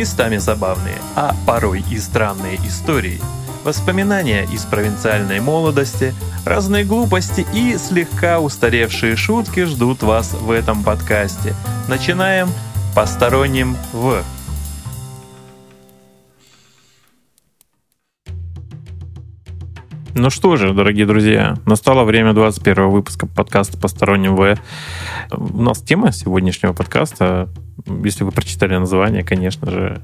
местами забавные, а порой и странные истории, воспоминания из провинциальной молодости, разные глупости и слегка устаревшие шутки ждут вас в этом подкасте. Начинаем посторонним в... Ну что же, дорогие друзья, настало время 21 выпуска подкаста «Посторонним В». У нас тема сегодняшнего подкаста, если вы прочитали название, конечно же,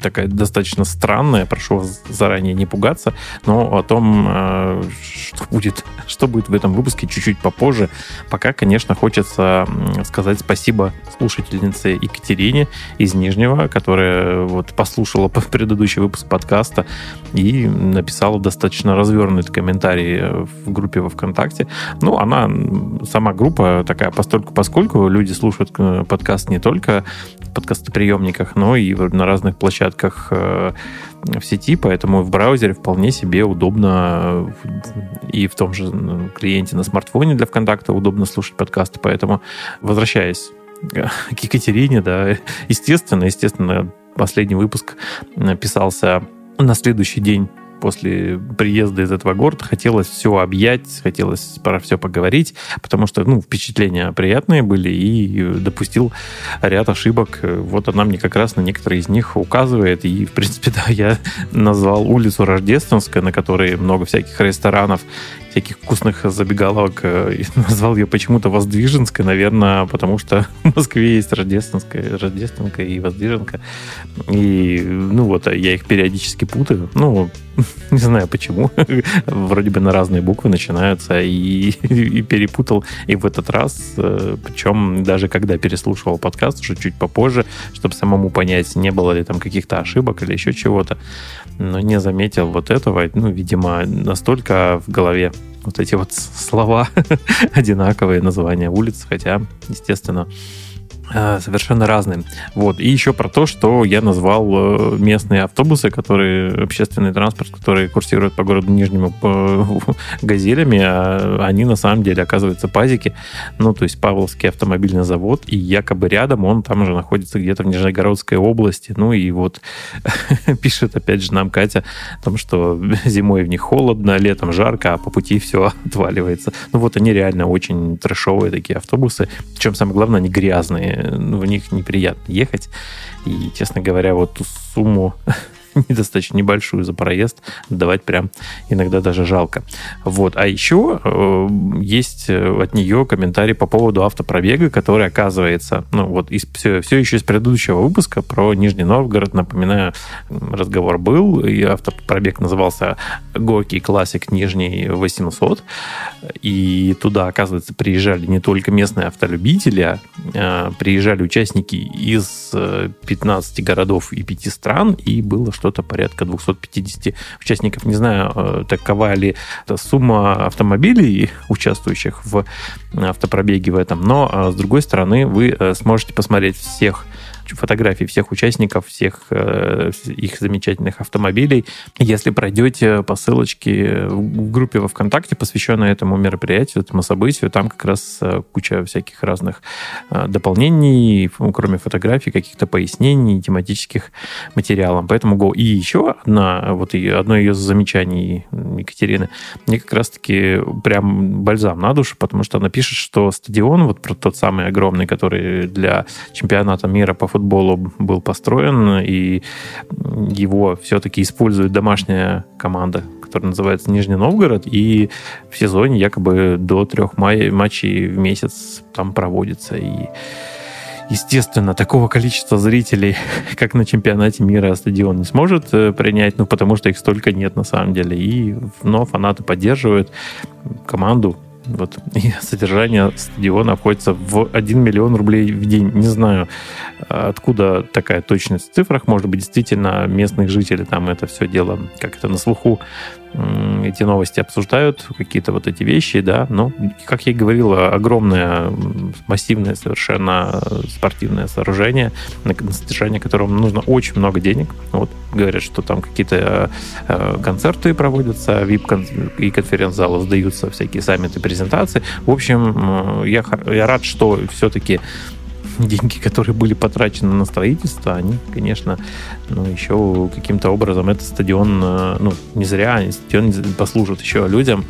такая достаточно странная, прошу вас заранее не пугаться, но о том, э, что будет, что будет в этом выпуске чуть-чуть попозже. Пока, конечно, хочется сказать спасибо слушательнице Екатерине из Нижнего, которая вот послушала предыдущий выпуск подкаста и написала достаточно развернутый комментарий в группе во ВКонтакте. Ну, она, сама группа такая постольку поскольку люди слушают э, подкаст не только в подкастоприемниках, но и на разных площадках э, в сети, поэтому в браузере вполне себе удобно и в том же клиенте на смартфоне для ВКонтакта удобно слушать подкасты. Поэтому, возвращаясь к Екатерине, да, естественно, естественно, последний выпуск писался на следующий день после приезда из этого города хотелось все объять, хотелось про все поговорить, потому что, ну, впечатления приятные были, и допустил ряд ошибок. Вот она мне как раз на некоторые из них указывает, и, в принципе, да, я назвал улицу Рождественская, на которой много всяких ресторанов, всяких вкусных забегаловок. И назвал ее почему-то Воздвиженской, наверное, потому что в Москве есть Рождественская, Рождественка и Воздвиженка. И, ну вот, я их периодически путаю. Ну, не знаю почему. Вроде бы на разные буквы начинаются. И, и перепутал и в этот раз. Э, Причем даже когда переслушивал подкаст, уже чуть попозже, чтобы самому понять, не было ли там каких-то ошибок или еще чего-то. Но не заметил вот этого. Ну, видимо, настолько в голове вот эти вот слова одинаковые названия улиц, хотя, естественно, совершенно разные. Вот. И еще про то, что я назвал э, местные автобусы, которые, общественный транспорт, который курсирует по городу Нижнему по газелями, а они на самом деле оказываются пазики. Ну, то есть Павловский автомобильный завод, и якобы рядом он там же находится где-то в Нижегородской области. Ну и вот пишет опять же нам Катя о том, что зимой в них холодно, летом жарко, а по пути все отваливается. Ну вот они реально очень трэшовые такие автобусы. Причем самое главное, они грязные в них неприятно ехать. И, честно говоря, вот ту сумму недостаточно небольшую за проезд, давать прям иногда даже жалко. Вот. А еще э, есть э, от нее комментарий по поводу автопробега, который оказывается, ну вот из, все, все еще из предыдущего выпуска про Нижний Новгород, напоминаю, разговор был, и автопробег назывался Горький Классик Нижний 800, и туда, оказывается, приезжали не только местные автолюбители, а, а приезжали участники из 15 э, городов и 5 стран, и было что-то порядка 250 участников. Не знаю, э, такова ли сумма автомобилей, участвующих в автопробеге в этом, но, э, с другой стороны, вы э, сможете посмотреть всех фотографии всех участников, всех э, их замечательных автомобилей. Если пройдете по ссылочке в группе во ВКонтакте, посвященной этому мероприятию, этому событию, там как раз э, куча всяких разных э, дополнений, кроме фотографий, каких-то пояснений, тематических материалов. Поэтому go. И еще одна, вот и одно ее замечаний Екатерины, мне как раз-таки прям бальзам на душу, потому что она пишет, что стадион, вот тот самый огромный, который для чемпионата мира по футболу футболу был построен, и его все-таки использует домашняя команда, которая называется Нижний Новгород, и в сезоне якобы до трех матчей в месяц там проводится. И Естественно, такого количества зрителей, как на чемпионате мира, стадион не сможет э, принять, ну, потому что их столько нет на самом деле. И, но фанаты поддерживают команду, вот. И содержание стадиона обходится в 1 миллион рублей в день. Не знаю, откуда такая точность в цифрах. Может быть, действительно, местных жителей там это все дело, как это на слуху, эти новости обсуждают, какие-то вот эти вещи, да, но, как я и говорил, огромное, массивное совершенно спортивное сооружение, на содержание которого нужно очень много денег. Вот, говорят, что там какие-то э, концерты проводятся, VIP и конференц-залы сдаются, всякие саммиты, презентации. В общем, я, я рад, что все-таки деньги, которые были потрачены на строительство, они, конечно, ну, еще каким-то образом этот стадион, э, ну, не зря, стадион послужит еще людям,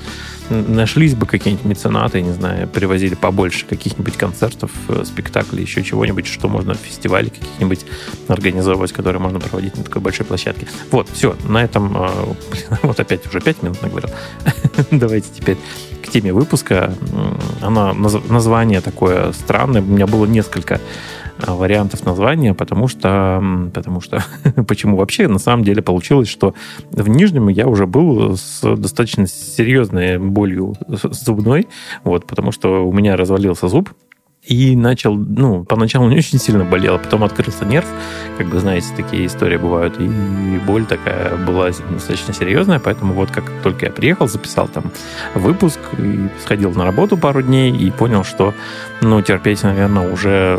нашлись бы какие-нибудь меценаты, не знаю, привозили побольше каких-нибудь концертов, э, спектаклей, еще чего-нибудь, что можно в фестивале каких-нибудь организовывать, которые можно проводить на такой большой площадке. Вот, все, на этом, э, вот опять уже пять минут наговорил. Давайте теперь к теме выпуска. Она, название такое странное, у меня было несколько вариантов названия, потому что, потому что, почему вообще на самом деле получилось, что в Нижнем я уже был с достаточно серьезной болью зубной, вот, потому что у меня развалился зуб, и начал, ну, поначалу не очень сильно болело, потом открылся нерв, как бы, знаете, такие истории бывают, и боль такая была достаточно серьезная, поэтому вот как только я приехал, записал там выпуск, и сходил на работу пару дней, и понял, что, ну, терпеть, наверное, уже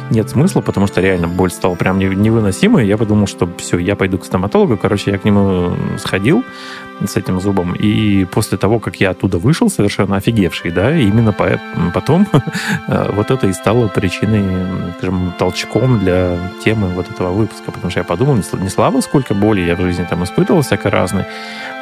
нет смысла, потому что реально боль стала прям невыносимой. Я подумал, что все, я пойду к стоматологу. Короче, я к нему сходил с этим зубом. И после того, как я оттуда вышел, совершенно офигевший, да, именно по, потом э, вот это и стало причиной, скажем, толчком для темы вот этого выпуска. Потому что я подумал, не слава сколько боли я в жизни там испытывал всяко разной.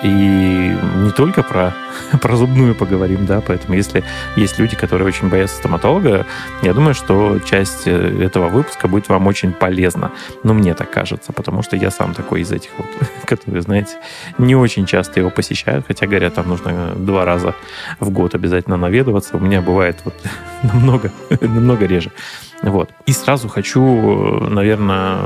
И не только про, про зубную поговорим, да, поэтому если есть люди, которые очень боятся стоматолога, я думаю, что часть э, этого выпуска будет вам очень полезна. Ну, мне так кажется, потому что я сам такой из этих вот, которые, знаете, не очень часто его посещают, хотя, говорят, там нужно два раза в год обязательно наведываться. У меня бывает вот намного, намного реже. Вот. И сразу хочу, э, наверное,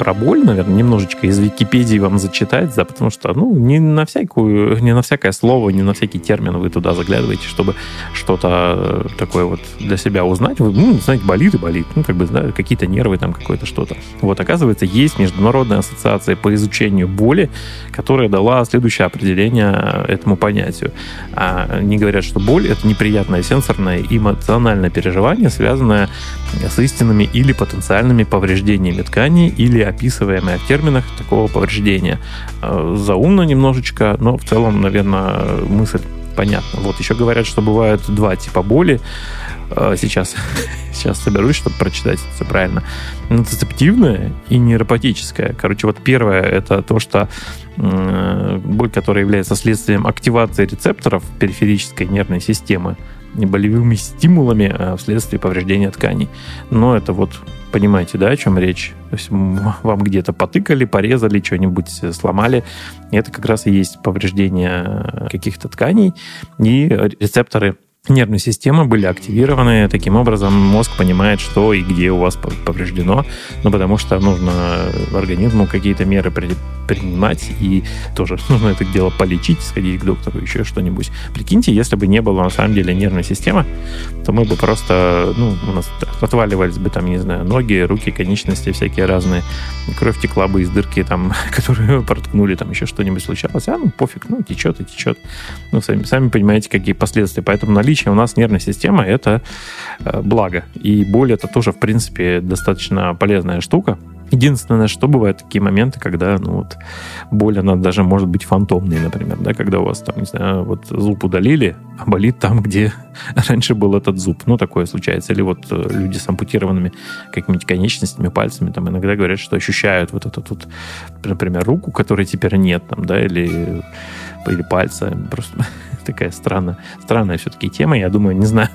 про боль, наверное, немножечко из Википедии вам зачитать, да, потому что, ну, не на всякую, не на всякое слово, не на всякий термин вы туда заглядываете, чтобы что-то такое вот для себя узнать. Вы, ну, знаете, болит и болит, ну, как бы, да, какие-то нервы, там, какое-то что-то. Вот, оказывается, есть Международная ассоциация по изучению боли, которая дала следующее определение этому понятию. А они говорят, что боль — это неприятное сенсорное эмоциональное переживание, связанное с истинными или потенциальными повреждениями тканей или описываемое в терминах такого повреждения. Э, заумно немножечко, но в целом, наверное, мысль понятна. Вот еще говорят, что бывают два типа боли. Э, сейчас, сейчас соберусь, чтобы прочитать все правильно. Нацептивная и нейропатическая. Короче, вот первое это то, что боль, которая является следствием активации рецепторов периферической нервной системы, болевыми стимулами э, вследствие повреждения тканей. Но это вот понимаете, да, о чем речь? То есть вам где-то потыкали, порезали, что-нибудь сломали. И это как раз и есть повреждение каких-то тканей, и рецепторы нервной системы были активированы. Таким образом, мозг понимает, что и где у вас повреждено, ну, потому что нужно организму какие-то меры принимать, и тоже нужно это дело полечить, сходить к доктору, еще что-нибудь. Прикиньте, если бы не было на самом деле нервной системы, то мы бы просто, ну, у нас отваливались бы там, не знаю, ноги, руки, конечности всякие разные, кровь текла бы из дырки, там, которую проткнули, там еще что-нибудь случалось, а ну пофиг, ну течет и течет. Ну, сами, сами понимаете, какие последствия. Поэтому наличие наличие у нас нервной системы — это э, благо. И боль — это тоже, в принципе, достаточно полезная штука. Единственное, что бывают такие моменты, когда, ну вот, боль, она даже может быть фантомной, например, да, когда у вас там, не знаю, вот зуб удалили, а болит там, где раньше был этот зуб. Ну, такое случается. Или вот э, люди с ампутированными какими-нибудь конечностями, пальцами, там иногда говорят, что ощущают вот эту вот, например, руку, которой теперь нет, там, да, или, или пальца. Просто такая странная, странная все-таки тема. Я думаю, не знаю,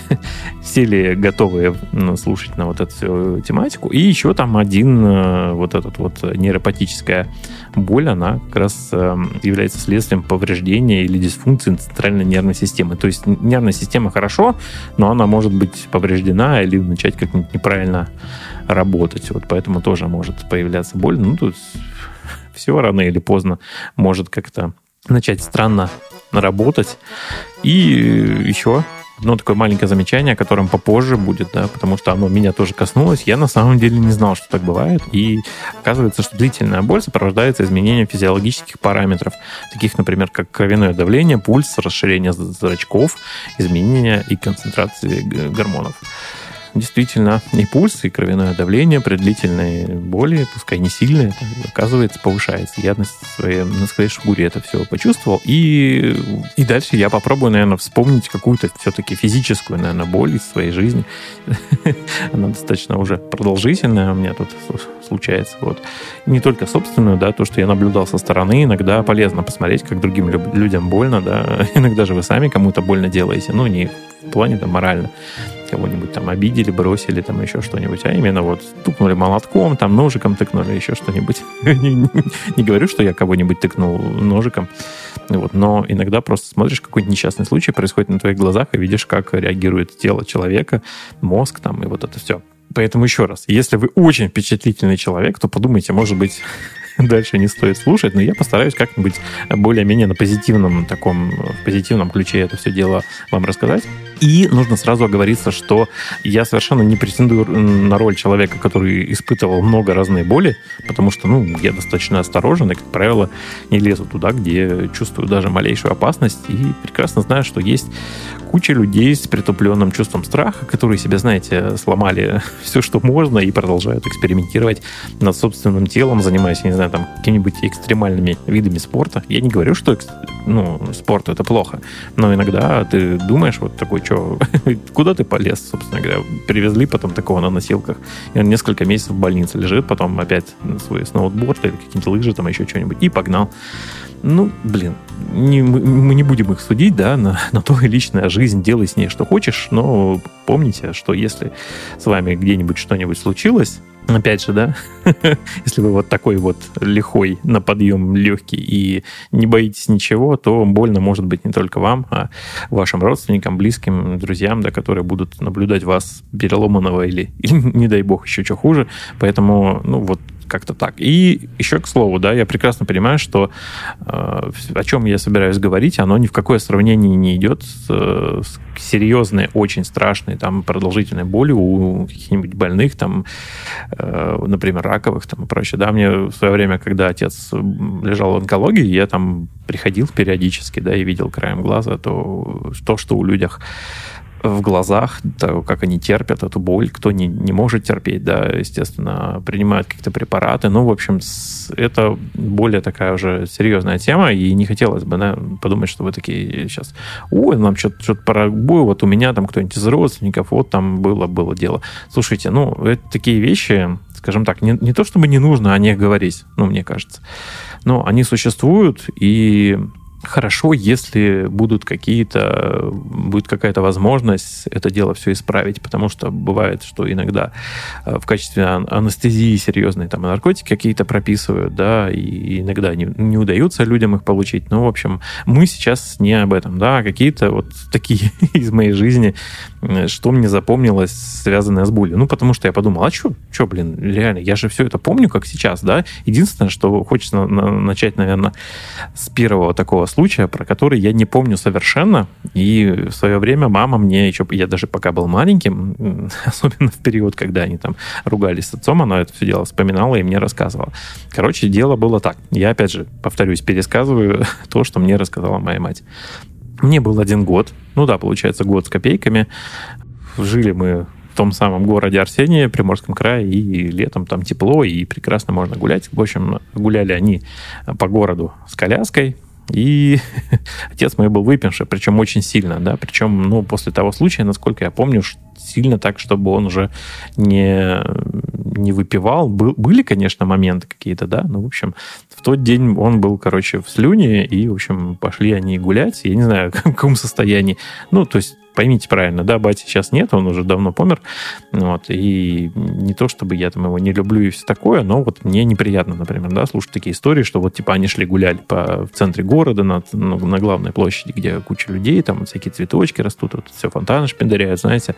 все ли готовы слушать на вот эту тематику. И еще там один э, вот этот вот нейропатическая боль, она как раз эм, является следствием повреждения или дисфункции центральной нервной системы. То есть нервная система хорошо, но она может быть повреждена или начать как-нибудь неправильно работать. Вот поэтому тоже может появляться боль. Ну, тут все рано или поздно может как-то начать странно работать. И еще одно такое маленькое замечание, о котором попозже будет, да, потому что оно меня тоже коснулось. Я на самом деле не знал, что так бывает. И оказывается, что длительная боль сопровождается изменением физиологических параметров, таких, например, как кровяное давление, пульс, расширение зрачков, изменение и концентрации гормонов. Действительно и пульс, и кровяное давление при длительной боли, пускай не сильные, оказывается, повышается. Я на своей, на своей шкуре это все почувствовал. И, и дальше я попробую, наверное, вспомнить какую-то все-таки физическую, наверное, боль из своей жизни. Она достаточно уже продолжительная у меня тут случается. Вот. Не только собственную, да, то, что я наблюдал со стороны, иногда полезно посмотреть, как другим людям больно, да. Иногда же вы сами кому-то больно делаете. Ну, не в плане там морально кого-нибудь там обидели, бросили, там еще что-нибудь, а именно вот тукнули молотком, там ножиком тыкнули, еще что-нибудь. не, говорю, что я кого-нибудь тыкнул ножиком, вот, но иногда просто смотришь, какой-нибудь несчастный случай происходит на твоих глазах и видишь, как реагирует тело человека, мозг там и вот это все. Поэтому еще раз, если вы очень впечатлительный человек, то подумайте, может быть, дальше не стоит слушать, но я постараюсь как-нибудь более-менее на позитивном таком, в позитивном ключе это все дело вам рассказать. И нужно сразу оговориться, что я совершенно не претендую на роль человека, который испытывал много разной боли, потому что, ну, я достаточно осторожен и, как правило, не лезу туда, где чувствую даже малейшую опасность и прекрасно знаю, что есть куча людей с притупленным чувством страха, которые себе, знаете, сломали все, что можно и продолжают экспериментировать над собственным телом, занимаясь, не знаю, там, какими-нибудь экстремальными видами спорта. Я не говорю, что ну, спорт это плохо, но иногда ты думаешь вот такой, что, куда ты полез, собственно говоря. Привезли потом такого на носилках, и он несколько месяцев в больнице лежит, потом опять свой сноутборд или какие-то лыжи, там еще что-нибудь, и погнал. Ну, блин, не, мы не будем их судить, да, на, на то и личная жизнь, делай с ней что хочешь, но помните, что если с вами где-нибудь что-нибудь случилось, опять же, да, если вы вот такой вот лихой на подъем легкий и не боитесь ничего, то больно может быть не только вам, а вашим родственникам, близким, друзьям, да, которые будут наблюдать вас переломанного или, или не дай бог, еще что хуже. Поэтому, ну, вот как-то так. И еще к слову, да, я прекрасно понимаю, что э, о чем я собираюсь говорить, оно ни в какое сравнение не идет с, с серьезной, очень страшной, там, продолжительной болью у каких-нибудь больных, там, э, например, раковых, там, и прочее. Да, мне в свое время, когда отец лежал в онкологии, я там приходил периодически, да, и видел краем глаза то, то что у людях в глазах, того, как они терпят эту боль, кто не, не может терпеть, да, естественно, принимают какие-то препараты. Ну, в общем, это более такая уже серьезная тема, и не хотелось бы да, подумать, что вы такие сейчас, ой, нам что-то что про бой, вот у меня там кто-нибудь из родственников, вот там было, было дело. Слушайте, ну, это такие вещи, скажем так, не, не то чтобы не нужно о них говорить, ну, мне кажется, но они существуют, и хорошо, если будут какие-то, будет какая-то возможность это дело все исправить, потому что бывает, что иногда э, в качестве анестезии серьезные там наркотики какие-то прописывают, да, и иногда не, не удается людям их получить. Ну, в общем, мы сейчас не об этом, да, а какие-то вот такие из моей жизни, э, что мне запомнилось, связанное с болью. Ну, потому что я подумал, а что, что, блин, реально, я же все это помню, как сейчас, да. Единственное, что хочется на, на, начать, наверное, с первого такого случая, про который я не помню совершенно. И в свое время мама мне еще, я даже пока был маленьким, особенно в период, когда они там ругались с отцом, она это все дело вспоминала и мне рассказывала. Короче, дело было так. Я, опять же, повторюсь, пересказываю то, что мне рассказала моя мать. Мне был один год, ну да, получается, год с копейками. Жили мы в том самом городе Арсения, Приморском крае, и летом там тепло, и прекрасно можно гулять. В общем, гуляли они по городу с коляской, и отец мой был выпивший, причем очень сильно, да, причем, ну, после того случая, насколько я помню, сильно так, чтобы он уже не, не выпивал. Был, были, конечно, моменты какие-то, да, но, в общем, в тот день он был, короче, в слюне, и, в общем, пошли они гулять, я не знаю, в каком состоянии. Ну, то есть поймите правильно, да, бати сейчас нет, он уже давно помер, вот, и не то, чтобы я там его не люблю и все такое, но вот мне неприятно, например, да, слушать такие истории, что вот, типа, они шли гуляли по, в центре города, на, на, на главной площади, где куча людей, там всякие цветочки растут, вот все фонтаны шпиндаряют, знаете,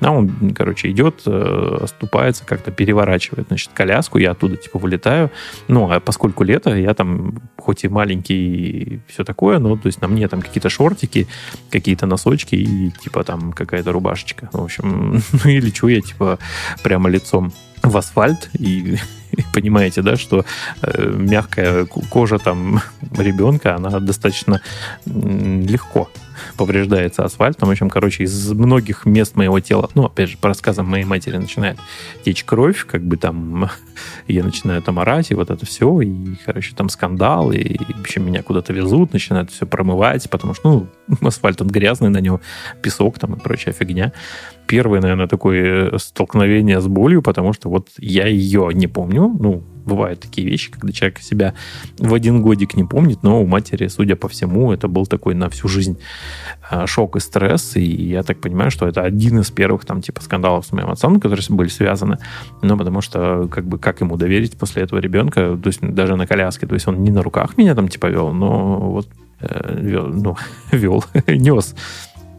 а он, короче, идет, э, оступается, как-то переворачивает, значит, коляску, я оттуда, типа, вылетаю, ну, а поскольку лето, я там, хоть и маленький и все такое, но, то есть, на мне там какие-то шортики, какие-то носочки и типа там какая-то рубашечка. В общем, ну или что, я типа прямо лицом в асфальт и понимаете, да, что э, мягкая кожа там ребенка, она достаточно легко повреждается асфальтом. В общем, короче, из многих мест моего тела, ну, опять же, по рассказам моей матери начинает течь кровь, как бы там я начинаю там орать, и вот это все, и, короче, там скандал, и, в общем, меня куда-то везут, начинают все промывать, потому что, ну, асфальт он грязный, на него песок там и прочая фигня. Первое, наверное, такое столкновение с болью, потому что вот я ее не помню, ну, бывают такие вещи, когда человек себя в один годик не помнит, но у матери, судя по всему, это был такой на всю жизнь а, шок и стресс, и я так понимаю, что это один из первых там типа скандалов с моим отцом, которые были связаны, ну, потому что как бы как ему доверить после этого ребенка, то есть даже на коляске, то есть он не на руках меня там типа вел, но вот э, вел, ну, вел, нес.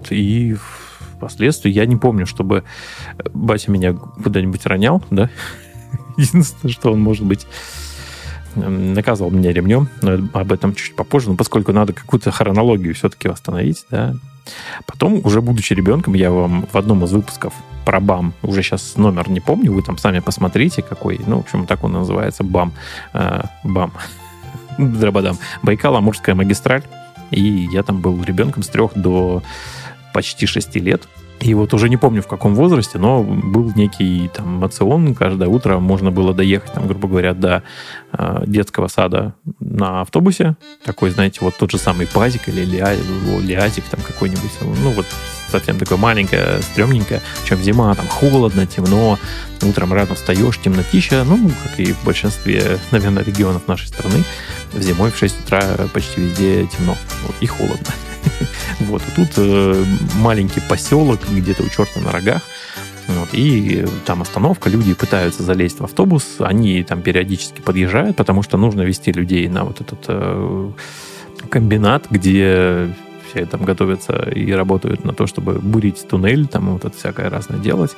И впоследствии я не помню, чтобы батя меня куда-нибудь ронял, да, Единственное, что он, может быть, эм, наказывал меня ремнем, но об этом чуть попозже, но поскольку надо какую-то хронологию все-таки восстановить, да. Потом, уже будучи ребенком, я вам в одном из выпусков про БАМ, уже сейчас номер не помню, вы там сами посмотрите, какой, ну, в общем, так он называется, БАМ, э, БАМ, Драбадам, Байкал-Амурская магистраль, и я там был ребенком с трех до почти шести лет, и вот уже не помню в каком возрасте, но был некий там мацион. Каждое утро можно было доехать, там, грубо говоря, до э, детского сада на автобусе. Такой, знаете, вот тот же самый пазик или ля, лязик там какой-нибудь. Ну, вот совсем такое маленькое, стрёмненькое. Чем зима, там холодно, темно. Утром рано встаешь, темнотища. Ну, как и в большинстве, наверное, регионов нашей страны. Зимой в 6 утра почти везде темно и холодно. Вот, и тут э, маленький поселок где-то у черта на рогах, вот, и там остановка, люди пытаются залезть в автобус, они там периодически подъезжают, потому что нужно вести людей на вот этот э, комбинат, где все там готовятся и работают на то, чтобы бурить туннель, там вот это всякое разное делать.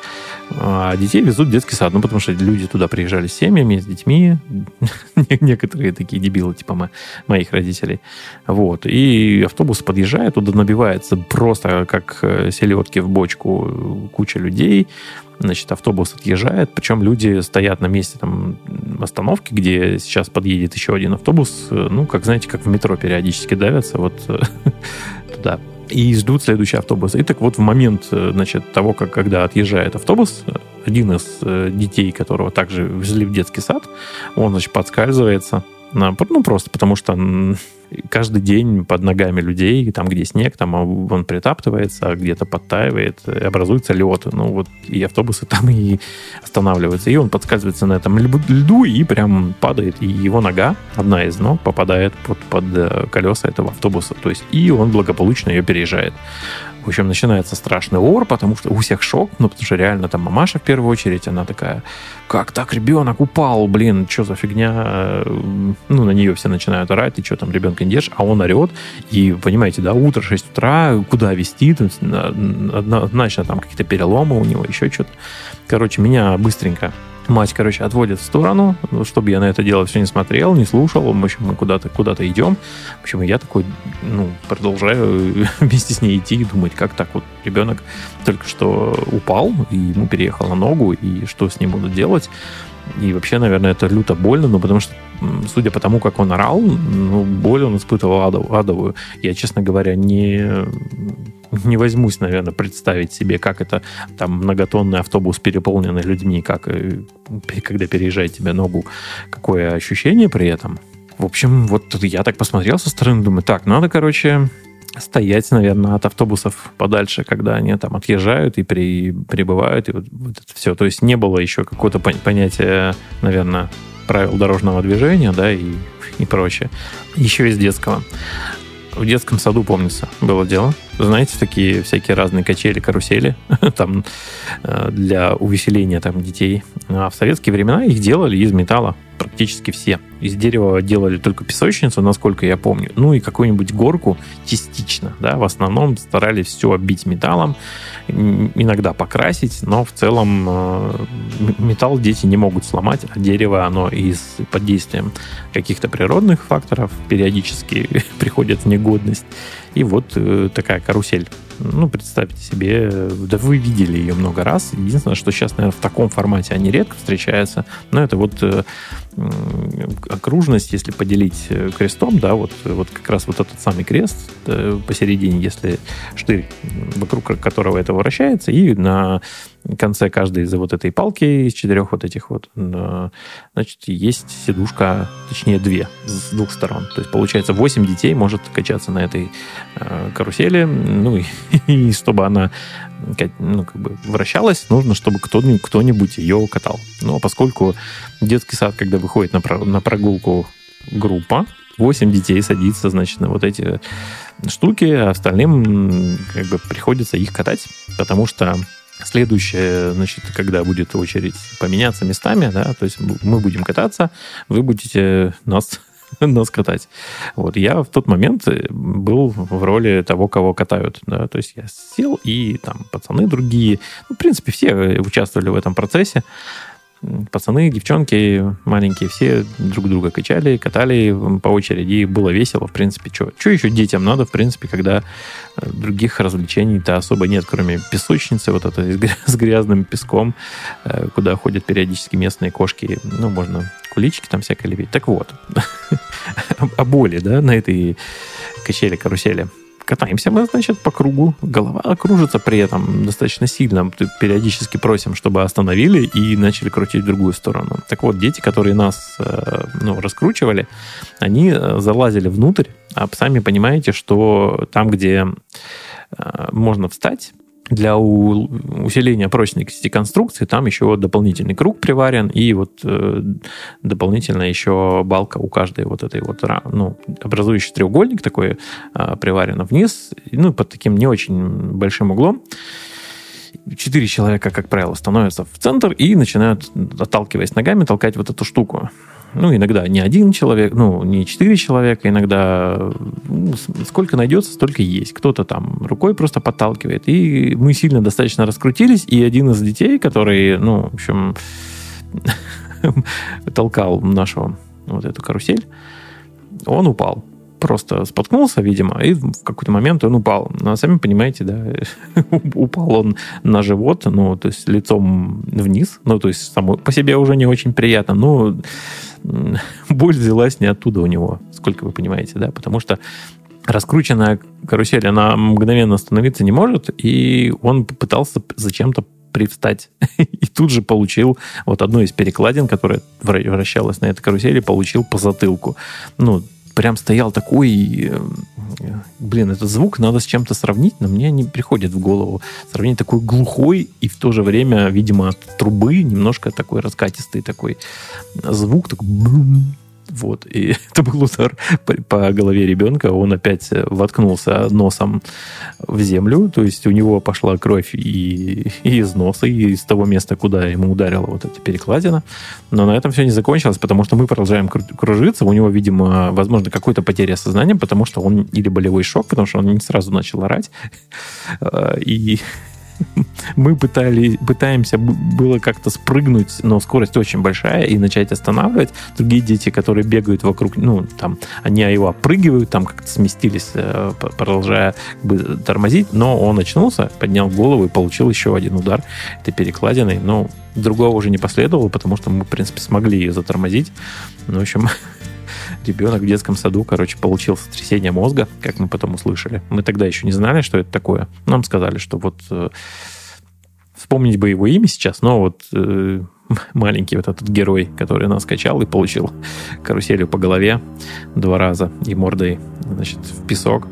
А детей везут в детский сад, ну, потому что люди туда приезжали с семьями, с детьми. Некоторые такие дебилы, типа моих родителей. Вот. И автобус подъезжает, туда набивается просто как э, селедки в бочку куча людей. Значит, автобус отъезжает, причем люди стоят на месте там остановки, где сейчас подъедет еще один автобус, э, ну, как, знаете, как в метро периодически давятся, вот туда и ждут следующий автобус. И так вот в момент, э, значит, того, как, когда отъезжает автобус, один из э, детей, которого также везли в детский сад, он, значит, подскальзывается, ну, просто потому что каждый день под ногами людей, там, где снег, там он притаптывается, а где-то подтаивает, образуется лед. Ну, вот и автобусы там и останавливаются. И он подсказывается на этом льду и прям падает. И его нога, одна из ног, попадает под, под э, колеса этого автобуса. То есть и он благополучно ее переезжает. В общем, начинается страшный ор, потому что у всех шок, ну, потому что реально там мамаша в первую очередь, она такая, как так ребенок упал, блин, что за фигня? Ну, на нее все начинают орать, ты что там, ребенка не держишь, а он орет, и, понимаете, да, утро, 6 утра, куда вести, однозначно там какие-то переломы у него, еще что-то. Короче, меня быстренько Мать, короче, отводит в сторону, чтобы я на это дело все не смотрел, не слушал. В общем, мы куда-то куда идем. В общем, я такой, ну, продолжаю вместе с ней идти и думать, как так вот ребенок только что упал, и ему переехал на ногу, и что с ним будут делать. И вообще, наверное, это люто больно, но потому что, судя по тому, как он орал, ну, боль он испытывал адовую. Я, честно говоря, не не возьмусь, наверное, представить себе, как это там многотонный автобус, переполненный людьми, как э, когда переезжает тебе ногу, какое ощущение при этом. В общем, вот я так посмотрел со стороны, думаю, так, надо, короче, стоять, наверное, от автобусов подальше, когда они там отъезжают и при, прибывают, и вот, вот это все. То есть не было еще какого-то понятия, наверное, правил дорожного движения, да, и, и прочее. Еще из детского. В детском саду, помнится, было дело. Знаете, такие всякие разные качели, карусели там э, для увеселения там детей. А в советские времена их делали из металла практически все. Из дерева делали только песочницу, насколько я помню. Ну и какую-нибудь горку частично. Да? В основном старались все оббить металлом, иногда покрасить, но в целом э, металл дети не могут сломать, а дерево, оно из под действием каких-то природных факторов периодически приходит в негодность. И вот э, такая карусель Ну, представьте себе, да вы видели ее много раз. Единственное, что сейчас, наверное, в таком формате они редко встречаются. Но это вот э, окружность, если поделить э, крестом, да, вот, вот как раз вот этот самый крест э, посередине, если штырь, вокруг которого это вращается, и на конце каждой из вот этой палки из четырех вот этих вот, значит, есть сидушка, точнее две с двух сторон. То есть получается 8 детей может качаться на этой э, карусели, ну и, и чтобы она ну, как бы вращалась, нужно, чтобы кто-нибудь, ее катал. А поскольку детский сад, когда выходит на, про, на прогулку группа, 8 детей садится, значит, на вот эти штуки, а остальным как бы приходится их катать, потому что Следующее, значит, когда будет очередь поменяться местами, да, то есть мы будем кататься, вы будете нас нас катать. Вот я в тот момент был в роли того, кого катают. Да? То есть я сел, и там пацаны другие, ну, в принципе, все участвовали в этом процессе пацаны, девчонки маленькие, все друг друга качали, катали по очереди, и было весело, в принципе. Что еще детям надо, в принципе, когда э, других развлечений-то особо нет, кроме песочницы, вот это с грязным песком, э, куда ходят периодически местные кошки, ну, можно кулички там всякое лепить. Так вот, о боли, да, на этой качели-карусели катаемся мы, значит, по кругу. Голова кружится при этом достаточно сильно. Периодически просим, чтобы остановили и начали крутить в другую сторону. Так вот, дети, которые нас э, ну, раскручивали, они э, залазили внутрь, а сами понимаете, что там, где э, можно встать, для усиления прочности конструкции там еще дополнительный круг приварен и вот э, дополнительно еще балка у каждой вот этой вот ну образующий треугольник такой э, приварен вниз ну под таким не очень большим углом. Четыре человека как правило становятся в центр и начинают отталкиваясь ногами толкать вот эту штуку ну, иногда не один человек, ну, не четыре человека, иногда ну, сколько найдется, столько есть. Кто-то там рукой просто подталкивает. И мы сильно достаточно раскрутились, и один из детей, который, ну, в общем, толкал нашу вот эту карусель, он упал просто споткнулся, видимо, и в какой-то момент он упал. Ну, а сами понимаете, да, упал он на живот, ну, то есть лицом вниз, ну, то есть само по себе уже не очень приятно, но боль взялась не оттуда у него, сколько вы понимаете, да, потому что раскрученная карусель, она мгновенно остановиться не может, и он попытался зачем-то привстать. И тут же получил вот одну из перекладин, которая вращалась на этой карусели, получил по затылку. Ну, прям стоял такой... Э, блин, этот звук надо с чем-то сравнить, но мне не приходит в голову. Сравнить такой глухой и в то же время, видимо, от трубы немножко такой раскатистый такой звук, такой вот. И это был удар по, голове ребенка. Он опять воткнулся носом в землю. То есть у него пошла кровь и, и из носа, и из того места, куда ему ударила вот эта перекладина. Но на этом все не закончилось, потому что мы продолжаем кружиться. У него, видимо, возможно, какой-то потеря сознания, потому что он или болевой шок, потому что он не сразу начал орать. И мы пытались, пытаемся было как-то спрыгнуть, но скорость очень большая, и начать останавливать. Другие дети, которые бегают вокруг, ну, там, они его опрыгивают, там как-то сместились, э, продолжая как бы, тормозить, но он очнулся, поднял голову и получил еще один удар этой перекладиной. Но другого уже не последовало, потому что мы, в принципе, смогли ее затормозить. Ну, в общем, ребенок в детском саду, короче, получил сотрясение мозга, как мы потом услышали. Мы тогда еще не знали, что это такое. Нам сказали, что вот э, вспомнить бы его имя сейчас, но вот э, маленький вот этот герой, который нас качал и получил каруселью по голове два раза и мордой, значит, в песок.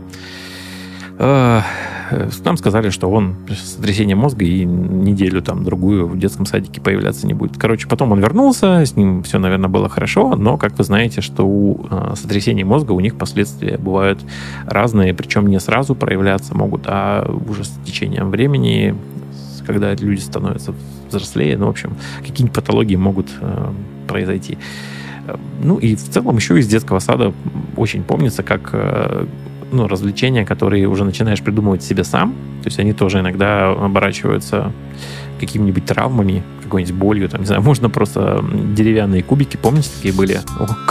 Э, нам сказали, что он сотрясение мозга и неделю там другую в детском садике появляться не будет. Короче, потом он вернулся, с ним все, наверное, было хорошо, но, как вы знаете, что у э, сотрясений мозга у них последствия бывают разные, причем не сразу проявляться могут, а уже с течением времени, когда люди становятся взрослее, ну, в общем, какие-нибудь патологии могут э, произойти. Ну и в целом еще из детского сада очень помнится, как э, ну, развлечения, которые уже начинаешь придумывать себе сам. То есть они тоже иногда оборачиваются какими-нибудь травмами, как какой-нибудь болью, там, не знаю, можно просто деревянные кубики, помните, такие были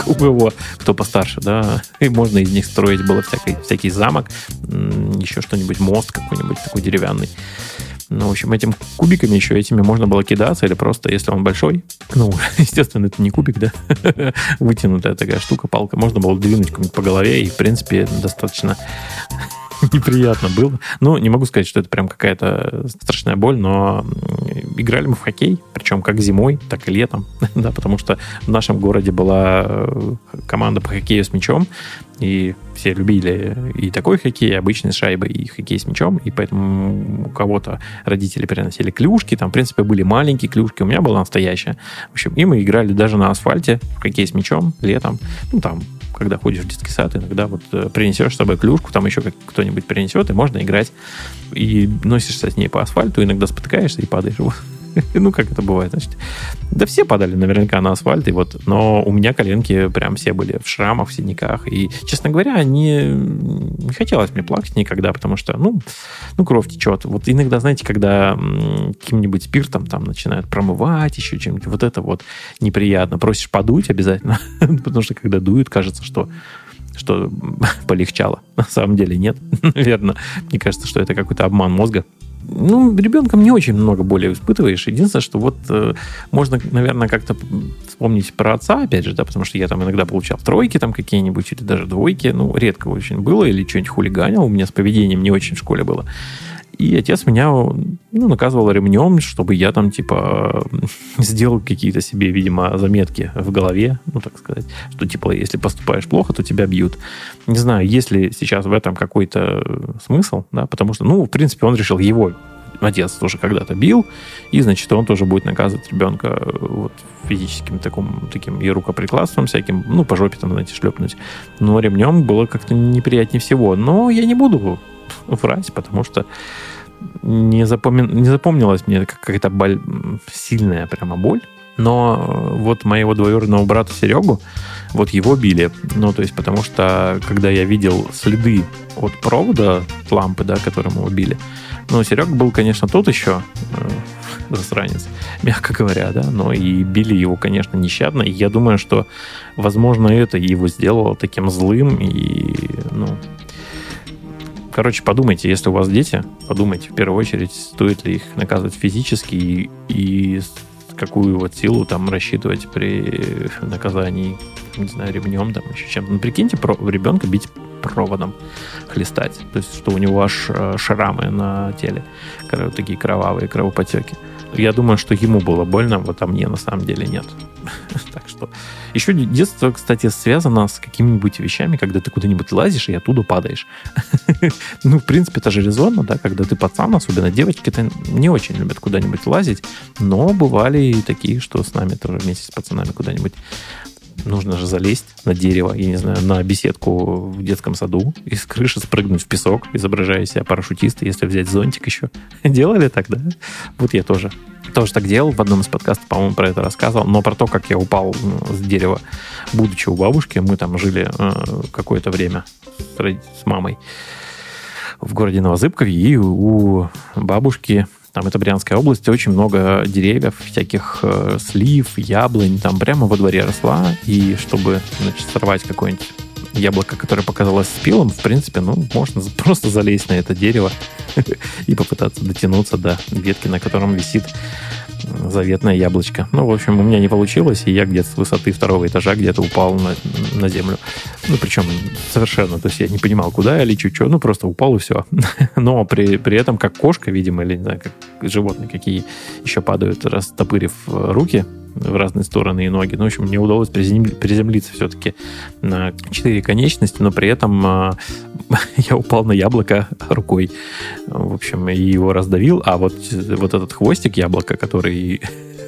у кого, кто постарше, да, и можно из них строить было всякий, всякий замок, еще что-нибудь, мост какой-нибудь такой деревянный. Ну, в общем, этим кубиками еще этими можно было кидаться, или просто, если он большой, ну, естественно, это не кубик, да, вытянутая такая штука, палка, можно было двинуть по голове, и, в принципе, достаточно неприятно было. Ну, не могу сказать, что это прям какая-то страшная боль, но играли мы в хоккей, причем как зимой, так и летом, да, потому что в нашем городе была э, команда по хоккею с мячом, и все любили и такой хоккей, и обычный с и хоккей с мячом, и поэтому у кого-то родители переносили клюшки, там, в принципе, были маленькие клюшки, у меня была настоящая. В общем, и мы играли даже на асфальте в хоккей с мячом летом, ну, там, когда ходишь в детский сад, иногда вот э, принесешь с собой клюшку, там еще кто-нибудь принесет, и можно играть. И носишься с ней по асфальту, иногда спотыкаешься и падаешь. ну, как это бывает, значит. Да все падали наверняка на асфальт, и вот, но у меня коленки прям все были в шрамах, в синяках, и, честно говоря, не, не хотелось мне плакать никогда, потому что, ну, ну, кровь течет. Вот иногда, знаете, когда каким-нибудь спиртом там начинают промывать еще чем-нибудь, вот это вот неприятно. Просишь подуть обязательно, потому что когда дуют, кажется, что что полегчало. На самом деле нет, наверное. Мне кажется, что это какой-то обман мозга ну, ребенком не очень много боли испытываешь. Единственное, что вот э, можно, наверное, как-то вспомнить про отца, опять же, да, потому что я там иногда получал тройки там какие-нибудь, или даже двойки, ну, редко очень было, или что-нибудь хулиганил, у меня с поведением не очень в школе было. И отец меня ну, наказывал ремнем, чтобы я там, типа, сделал какие-то себе, видимо, заметки в голове, ну, так сказать, что, типа, если поступаешь плохо, то тебя бьют. Не знаю, есть ли сейчас в этом какой-то смысл, да, потому что, ну, в принципе, он решил его отец тоже когда-то бил, и, значит, он тоже будет наказывать ребенка вот, физическим таким, таким и рукоприкладством всяким, ну, по жопе там, знаете, шлепнуть. Но ремнем было как-то неприятнее всего. Но я не буду врать, потому что не, запоми... не запомнилась мне какая-то боль, сильная прямо боль. Но вот моего двоюродного брата Серегу, вот его били. Ну, то есть, потому что, когда я видел следы от провода лампы, да, которым его били, ну, Серега был, конечно, тот еще э, засранец, мягко говоря, да, но и били его, конечно, нещадно. И я думаю, что, возможно, это его сделало таким злым и, ну, Короче, подумайте, если у вас дети, подумайте в первую очередь, стоит ли их наказывать физически и, и какую вот силу там рассчитывать при наказании, не знаю, ремнем, там еще чем-то. Ну, прикиньте, про, ребенка бить проводом, хлестать. То есть, что у него аж э, шрамы на теле, такие кровавые кровопотеки. Я думаю, что ему было больно, вот а мне на самом деле нет. так что... Еще детство, кстати, связано с какими-нибудь вещами, когда ты куда-нибудь лазишь и оттуда падаешь. ну, в принципе, это же резонно, да, когда ты пацан, особенно девочки-то не очень любят куда-нибудь лазить, но бывали и такие, что с нами тоже вместе с пацанами куда-нибудь нужно же залезть на дерево, я не знаю, на беседку в детском саду и с крыши спрыгнуть в песок, изображая себя парашютиста, если взять зонтик еще. Делали так, да? Вот я тоже. Тоже так делал, в одном из подкастов, по-моему, про это рассказывал, но про то, как я упал с дерева, будучи у бабушки, мы там жили э, какое-то время с, с мамой в городе Новозыбкове, и у бабушки там это Брянская область, очень много деревьев, всяких э, слив, яблонь, там прямо во дворе росла. И чтобы значит, сорвать какое-нибудь яблоко, которое показалось спелым, в принципе, ну, можно просто залезть на это дерево и попытаться дотянуться до ветки, на котором висит заветное яблочко. Ну, в общем, у меня не получилось, и я где-то с высоты второго этажа где-то упал на, на землю. Ну, причем совершенно, то есть я не понимал, куда я лечу, что, ну, просто упал и все. Но при, при этом, как кошка, видимо, или, не знаю, как животные какие еще падают, растопырив руки, в разные стороны и ноги. Ну, в общем, мне удалось приземлиться все-таки на четыре конечности, но при этом э, я упал на яблоко рукой. В общем, и его раздавил, а вот, вот этот хвостик яблока, который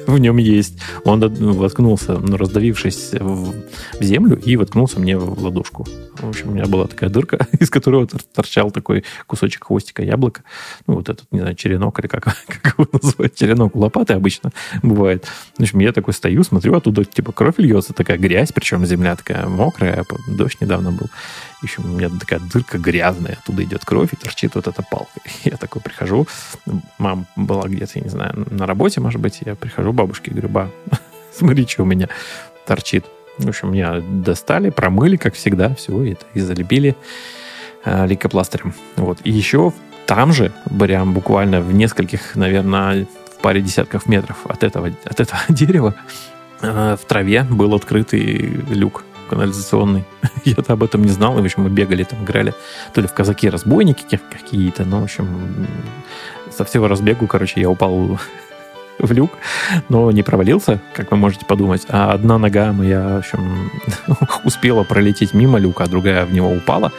в нем есть. Он воткнулся, ну, раздавившись в, землю, и воткнулся мне в ладошку. В общем, у меня была такая дырка, из которой торчал такой кусочек хвостика яблока. Ну, вот этот, не знаю, черенок или как, как его называют, черенок лопаты обычно бывает. В общем, я такой стою, смотрю, оттуда типа кровь льется, такая грязь, причем земля такая мокрая, дождь недавно был. Общем, у меня такая дырка грязная, оттуда идет кровь и торчит вот эта палка. Я такой прихожу, мама была где-то, я не знаю, на работе, может быть, я прихожу бабушке и говорю, ба, смотри, что у меня торчит. В общем, меня достали, промыли, как всегда, все это, и залепили э, лейкопластырем. Вот. И еще там же, прям буквально в нескольких, наверное, в паре десятков метров от этого, от этого дерева э, в траве был открытый люк канализационный. Я-то об этом не знал. В общем, мы бегали там, играли то ли в казаки-разбойники какие-то, ну, в общем, со всего разбегу, короче, я упал в люк, но не провалился, как вы можете подумать, а одна нога моя, в общем, успела пролететь мимо люка, а другая в него упала.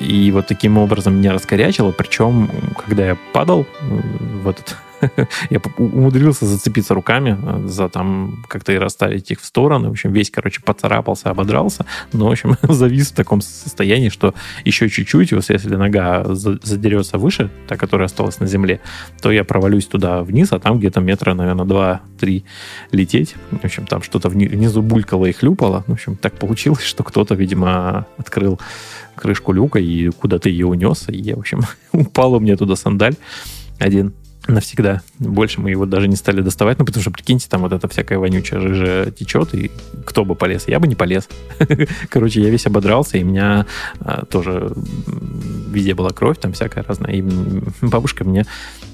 И вот таким образом меня раскорячило. Причем, когда я падал в этот я умудрился зацепиться руками э, за там как-то и расставить их в стороны. В общем, весь, короче, поцарапался, ободрался. Но, в общем, завис в таком состоянии, что еще чуть-чуть, вот если нога задерется выше, та, которая осталась на земле, то я провалюсь туда вниз, а там где-то метра, наверное, два-три лететь. В общем, там что-то внизу булькало и хлюпало. В общем, так получилось, что кто-то, видимо, открыл крышку люка и куда-то ее унес. И я, в общем, упал у меня туда сандаль один навсегда. Больше мы его даже не стали доставать, ну, потому что, прикиньте, там вот эта всякая вонючая жижа течет, и кто бы полез? Я бы не полез. Короче, я весь ободрался, и у меня а, тоже везде была кровь, там всякая разная. И бабушка мне,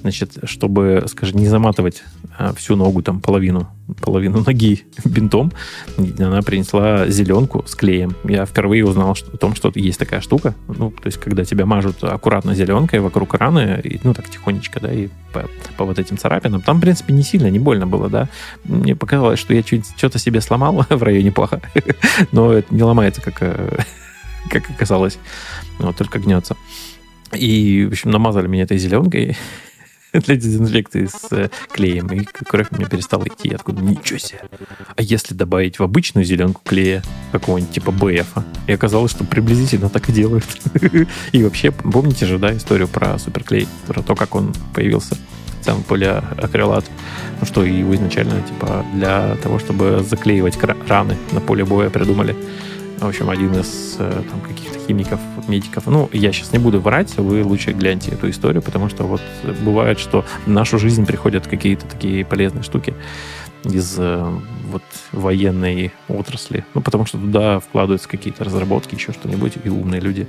значит, чтобы, скажем, не заматывать а, всю ногу, там, половину, половину ноги бинтом, она принесла зеленку с клеем. Я впервые узнал что, о том, что есть такая штука. Ну, то есть, когда тебя мажут аккуратно зеленкой вокруг раны, и, ну, так тихонечко, да, и по, по вот этим царапинам. Там, в принципе, не сильно, не больно было, да. Мне показалось, что я что-то себе сломал в районе паха, но это не ломается, как, э, как оказалось. Вот, только гнется. И, в общем, намазали меня этой зеленкой для дезинфекции с э, клеем, и кровь меня перестала идти. Я такой, ничего себе. А если добавить в обычную зеленку клея, какого-нибудь типа БФ, и оказалось, что приблизительно так и делают. И вообще, помните же, да, историю про суперклей, про то, как он появился сам полиакрилат, ну что его изначально типа для того, чтобы заклеивать раны на поле боя придумали. В общем, один из э, там, каких-то химиков, медиков. Ну, я сейчас не буду врать, вы лучше гляньте эту историю, потому что вот бывает, что в нашу жизнь приходят какие-то такие полезные штуки из э, вот военной отрасли. Ну, потому что туда вкладываются какие-то разработки, еще что-нибудь, и умные люди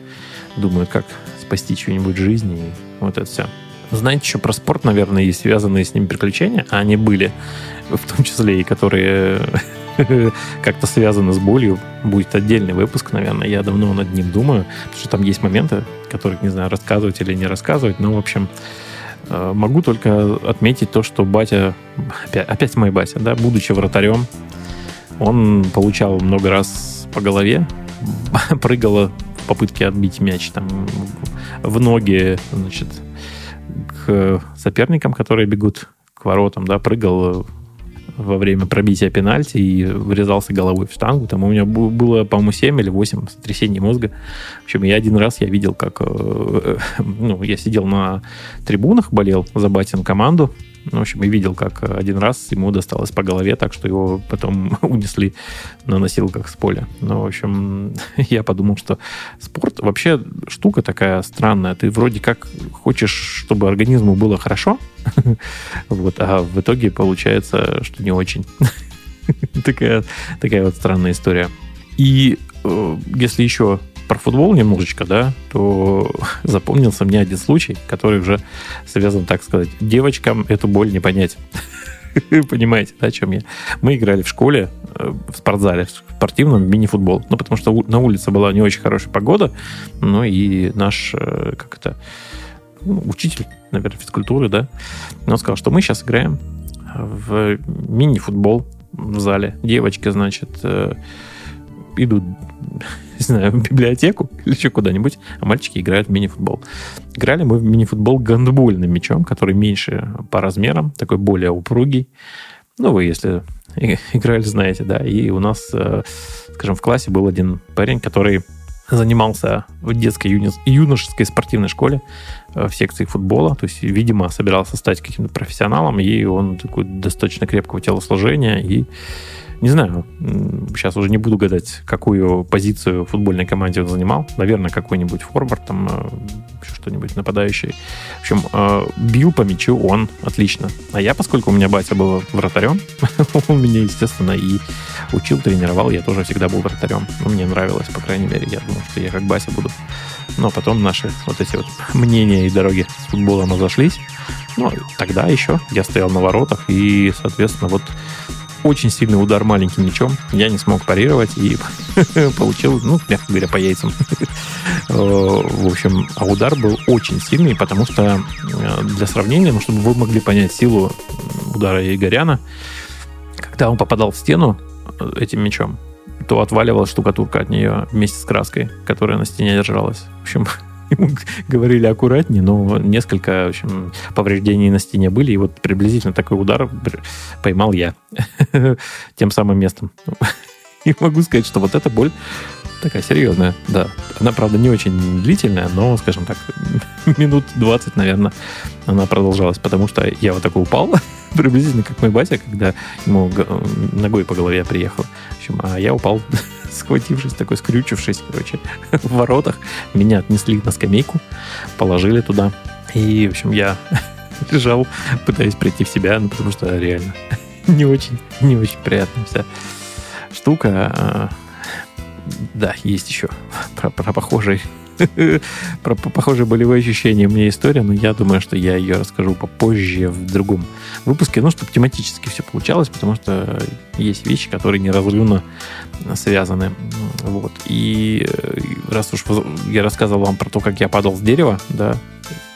думают, как спасти чью-нибудь жизнь, и вот это все. Знаете еще про спорт, наверное, и связанные с ним приключения, а они были, в том числе и которые как-то связано с болью. Будет отдельный выпуск, наверное. Я давно над ним думаю, потому что там есть моменты, которых, не знаю, рассказывать или не рассказывать. Но, в общем, э, могу только отметить то, что батя, опять, опять мой батя, да, будучи вратарем, он получал много раз по голове, прыгала в попытке отбить мяч там в ноги, значит, к соперникам, которые бегут к воротам, да, прыгал во время пробития пенальти и врезался головой в штангу. Там у меня было, по-моему, 7 или 8 сотрясений мозга. В общем, я один раз я видел, как... Э, ну, я сидел на трибунах, болел за Батин команду. Ну, в общем, и видел, как один раз ему досталось по голове, так что его потом унесли на носилках с поля. Ну, в общем, я подумал, что спорт вообще штука такая странная. Ты вроде как хочешь, чтобы организму было хорошо, вот, а в итоге получается, что не очень. такая, такая вот странная история. И э, если еще про футбол немножечко, да, то запомнился мне один случай, который уже связан, так сказать, девочкам эту боль не понять. Понимаете, да, о чем я? Мы играли в школе, э, в спортзале, в спортивном мини-футбол. Ну, потому что на улице была не очень хорошая погода, ну и наш, э, как это, ну, учитель, наверное, физкультуры, да, он сказал, что мы сейчас играем в мини-футбол в зале. Девочки, значит, э, идут не знаю, в библиотеку или еще куда-нибудь, а мальчики играют в мини-футбол. Играли мы в мини-футбол гандбольным мячом, который меньше по размерам, такой более упругий. Ну, вы, если играли, знаете, да. И у нас, э, скажем, в классе был один парень, который занимался в детской юношеской спортивной школе в секции футбола. То есть, видимо, собирался стать каким-то профессионалом, и он такой достаточно крепкого телосложения и не знаю, сейчас уже не буду гадать, какую позицию в футбольной команде он занимал. Наверное, какой-нибудь форвард, там, э, что-нибудь нападающий. В общем, э, бил по мячу он отлично. А я, поскольку у меня батя был вратарем, он меня, естественно, и учил, тренировал. Я тоже всегда был вратарем. Ну, мне нравилось, по крайней мере. Я думал, что я как Бася буду. Но потом наши вот эти вот мнения и дороги с футболом разошлись. Ну, тогда еще я стоял на воротах, и, соответственно, вот очень сильный удар маленьким мячом. Я не смог парировать и получил, ну, мягко говоря, по яйцам. Э, в общем, а удар был очень сильный, потому что э, для сравнения, ну, чтобы вы могли понять силу удара Игоряна, когда он попадал в стену э, этим мячом, то отваливалась штукатурка от нее вместе с краской, которая на стене держалась. В общем, ему говорили аккуратнее, но несколько в общем, повреждений на стене были, и вот приблизительно такой удар поймал я тем самым местом. И могу сказать, что вот эта боль такая серьезная, да. Она, правда, не очень длительная, но, скажем так, минут 20, наверное, она продолжалась, потому что я вот такой упал, приблизительно как мой батя, когда ему ногой по голове приехал. В общем, а я упал схватившись, такой скрючившись, короче, в воротах. Меня отнесли на скамейку, положили туда. И, в общем, я лежал, пытаясь прийти в себя, ну, потому что реально не очень, не очень приятная вся штука. А, да, есть еще про, про похожий про похожие болевые ощущения у меня история, но я думаю, что я ее расскажу попозже в другом выпуске, ну, чтобы тематически все получалось, потому что есть вещи, которые неразрывно связаны. Вот. И э, раз уж я рассказывал вам про то, как я падал с дерева, да,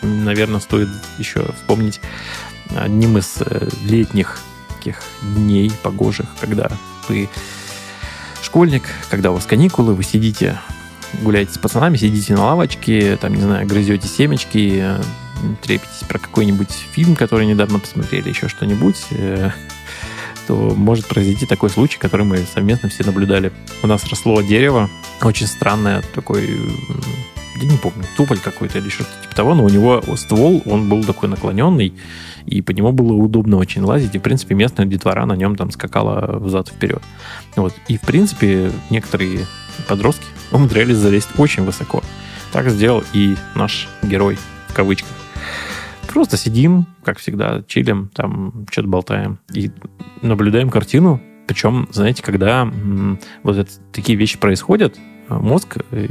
наверное, стоит еще вспомнить одним из э, летних таких дней погожих, когда вы школьник, когда у вас каникулы, вы сидите гуляете с пацанами, сидите на лавочке, там, не знаю, грызете семечки, трепетесь про какой-нибудь фильм, который недавно посмотрели, еще что-нибудь, э, то может произойти такой случай, который мы совместно все наблюдали. У нас росло дерево, очень странное, такой, я не помню, туполь какой-то или что-то типа того, но у него ствол, он был такой наклоненный, и по нему было удобно очень лазить, и, в принципе, местная детвора на нем там скакала взад-вперед. Вот. И, в принципе, некоторые подростки умудрялись залезть очень высоко. Так сделал и наш герой, в кавычках. Просто сидим, как всегда, чилим, там что-то болтаем и наблюдаем картину. Причем, знаете, когда вот это, такие вещи происходят, мозг э,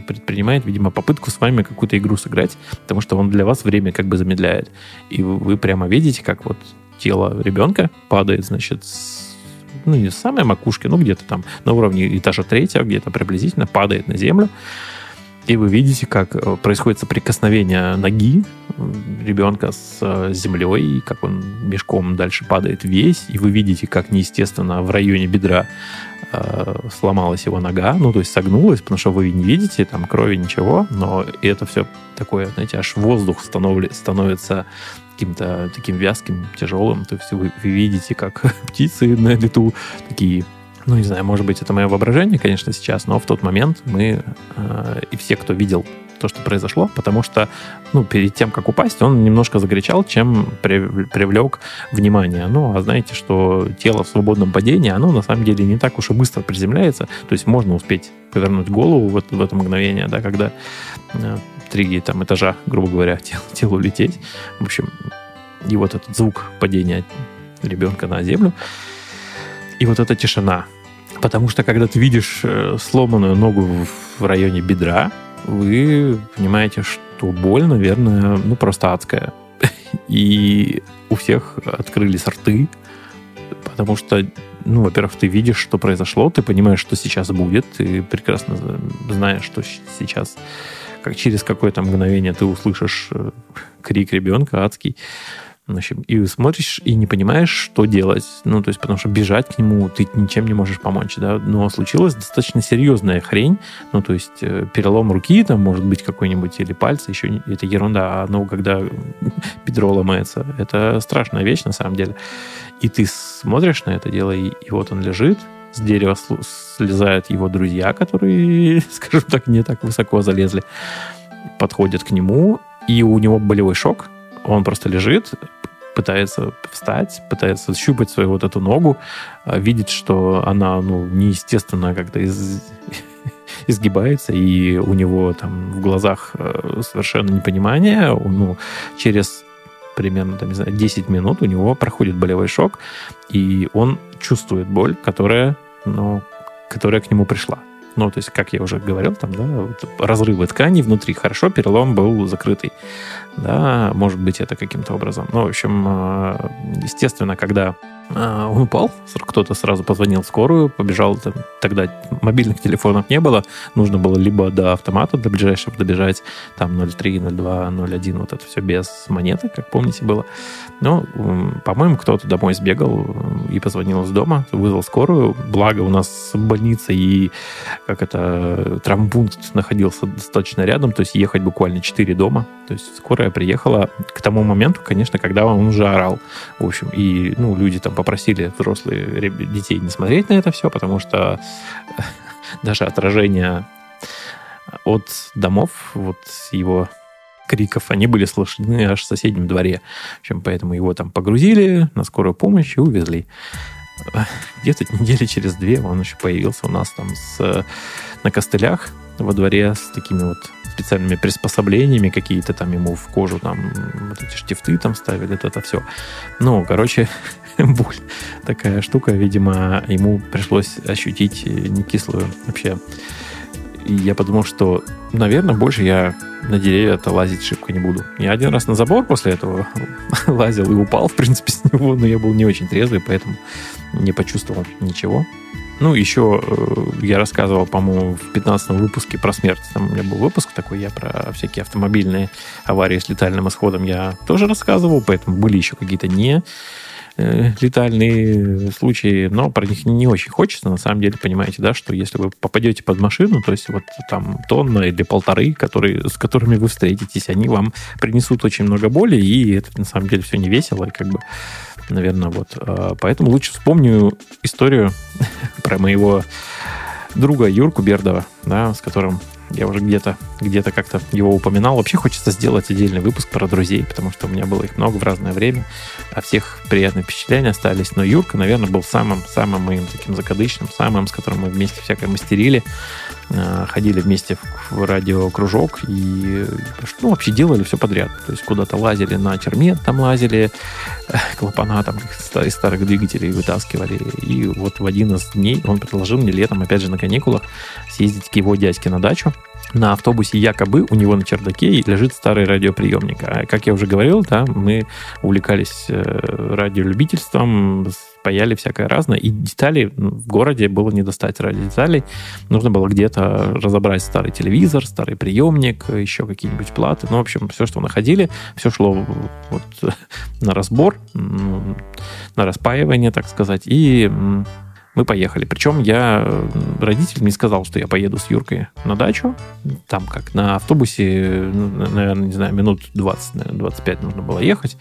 предпринимает, видимо, попытку с вами какую-то игру сыграть, потому что он для вас время как бы замедляет. И вы прямо видите, как вот тело ребенка падает, значит, с ну, не с самой макушки, но где-то там на уровне этажа третьего, где-то приблизительно падает на землю. И вы видите, как э, происходит соприкосновение ноги ребенка с э, землей, как он мешком дальше падает весь, и вы видите, как неестественно в районе бедра э, сломалась его нога, ну, то есть согнулась, потому что вы не видите там крови, ничего, но это все такое, знаете, аж воздух становится каким-то таким вязким, тяжелым. То есть вы, вы видите, как птицы на лету такие ну, не знаю, может быть, это мое воображение, конечно, сейчас, но в тот момент мы э, и все, кто видел то, что произошло, потому что, ну, перед тем, как упасть, он немножко закричал, чем привлек внимание. Ну, а знаете, что тело в свободном падении, оно на самом деле не так уж и быстро приземляется, то есть можно успеть повернуть голову в, в это мгновение, да, когда э, три там, этажа, грубо говоря, тел, телу лететь. В общем, и вот этот звук падения ребенка на землю, и вот эта тишина. Потому что когда ты видишь э, сломанную ногу в районе бедра, вы понимаете, что боль, наверное, ну просто адская. И у всех открылись рты, потому что, ну, во-первых, ты видишь, что произошло, ты понимаешь, что сейчас будет, ты прекрасно знаешь, что сейчас как через какое-то мгновение ты услышишь э, крик ребенка адский. И смотришь и не понимаешь, что делать. Ну, то есть, потому что бежать к нему ты ничем не можешь помочь, да. Но случилась достаточно серьезная хрень. Ну, то есть, э, перелом руки, там, может быть, какой-нибудь, или пальца, еще не, это ерунда. А ну, когда бедро ломается, это страшная вещь, на самом деле. И ты смотришь на это дело, и, и вот он лежит, с дерева слезают его друзья, которые, скажем так, не так высоко залезли, подходят к нему, и у него болевой шок, он просто лежит, пытается встать, пытается щупать свою вот эту ногу, а видит, что она, ну, неестественно как-то из, изгибается, и у него там в глазах э, совершенно непонимание, ну, через примерно, там, не знаю, 10 минут у него проходит болевой шок, и он чувствует боль, которая, ну, которая к нему пришла. Ну, то есть, как я уже говорил, там, да, разрывы тканей внутри. Хорошо, перелом был закрытый. Да, может быть, это каким-то образом. Ну, в общем, э, естественно, когда а, он упал, кто-то сразу позвонил в скорую, побежал, там, тогда мобильных телефонов не было, нужно было либо до автомата, до ближайшего добежать, там 0,3, 0,2, 0,1, вот это все без монеты, как помните, было. Но, по-моему, кто-то домой сбегал и позвонил из дома, вызвал скорую, благо у нас больница и как это, травмпункт находился достаточно рядом, то есть ехать буквально 4 дома, то есть скорая приехала. К тому моменту, конечно, когда он уже орал, в общем, и, ну, люди там попросили взрослые детей не смотреть на это все, потому что даже отражение от домов, вот его криков, они были слышны аж в соседнем дворе. В общем, поэтому его там погрузили на скорую помощь и увезли. Где-то недели через две он еще появился у нас там с, на костылях во дворе с такими вот специальными приспособлениями, какие-то там ему в кожу там вот эти штифты там ставили, это, это все. Ну, короче, боль. Такая штука, видимо, ему пришлось ощутить не кислую вообще. И я подумал, что, наверное, больше я на деревья-то лазить шибко не буду. Я один раз на забор после этого лазил и упал, в принципе, с него, но я был не очень трезвый, поэтому не почувствовал ничего. Ну, еще э, я рассказывал, по-моему, в 15 выпуске про смерть. Там у меня был выпуск такой, я про всякие автомобильные аварии с летальным исходом я тоже рассказывал, поэтому были еще какие-то не Э, летальные случаи, но про них не очень хочется, на самом деле, понимаете, да, что если вы попадете под машину, то есть вот там тонна или полторы, которые, с которыми вы встретитесь, они вам принесут очень много боли, и это на самом деле все не весело, как бы, наверное, вот. А, поэтому лучше вспомню историю про моего друга Юрку Бердова, да, с которым я уже где-то где как-то его упоминал. Вообще хочется сделать отдельный выпуск про друзей, потому что у меня было их много в разное время. А всех приятные впечатления остались. Но Юрка, наверное, был самым-самым моим таким закадычным, самым, с которым мы вместе всякое мастерили. Э, ходили вместе в радиокружок и ну, вообще делали все подряд. То есть куда-то лазили на термет, там лазили, э, клапана там из старых двигателей вытаскивали. И вот в один из дней он предложил мне летом, опять же, на каникулах, съездить к его дядьке на дачу на автобусе якобы у него на чердаке лежит старый радиоприемник. А как я уже говорил, да, мы увлекались э, радиолюбительством, паяли всякое разное, и деталей в городе было не достать ради деталей. Нужно было где-то разобрать старый телевизор, старый приемник, еще какие-нибудь платы. Ну, в общем, все, что находили, все шло вот на разбор, на распаивание, так сказать, и мы поехали. Причем я родителям не сказал, что я поеду с Юркой на дачу. Там как на автобусе, наверное, не знаю, минут 20, наверное, 25 нужно было ехать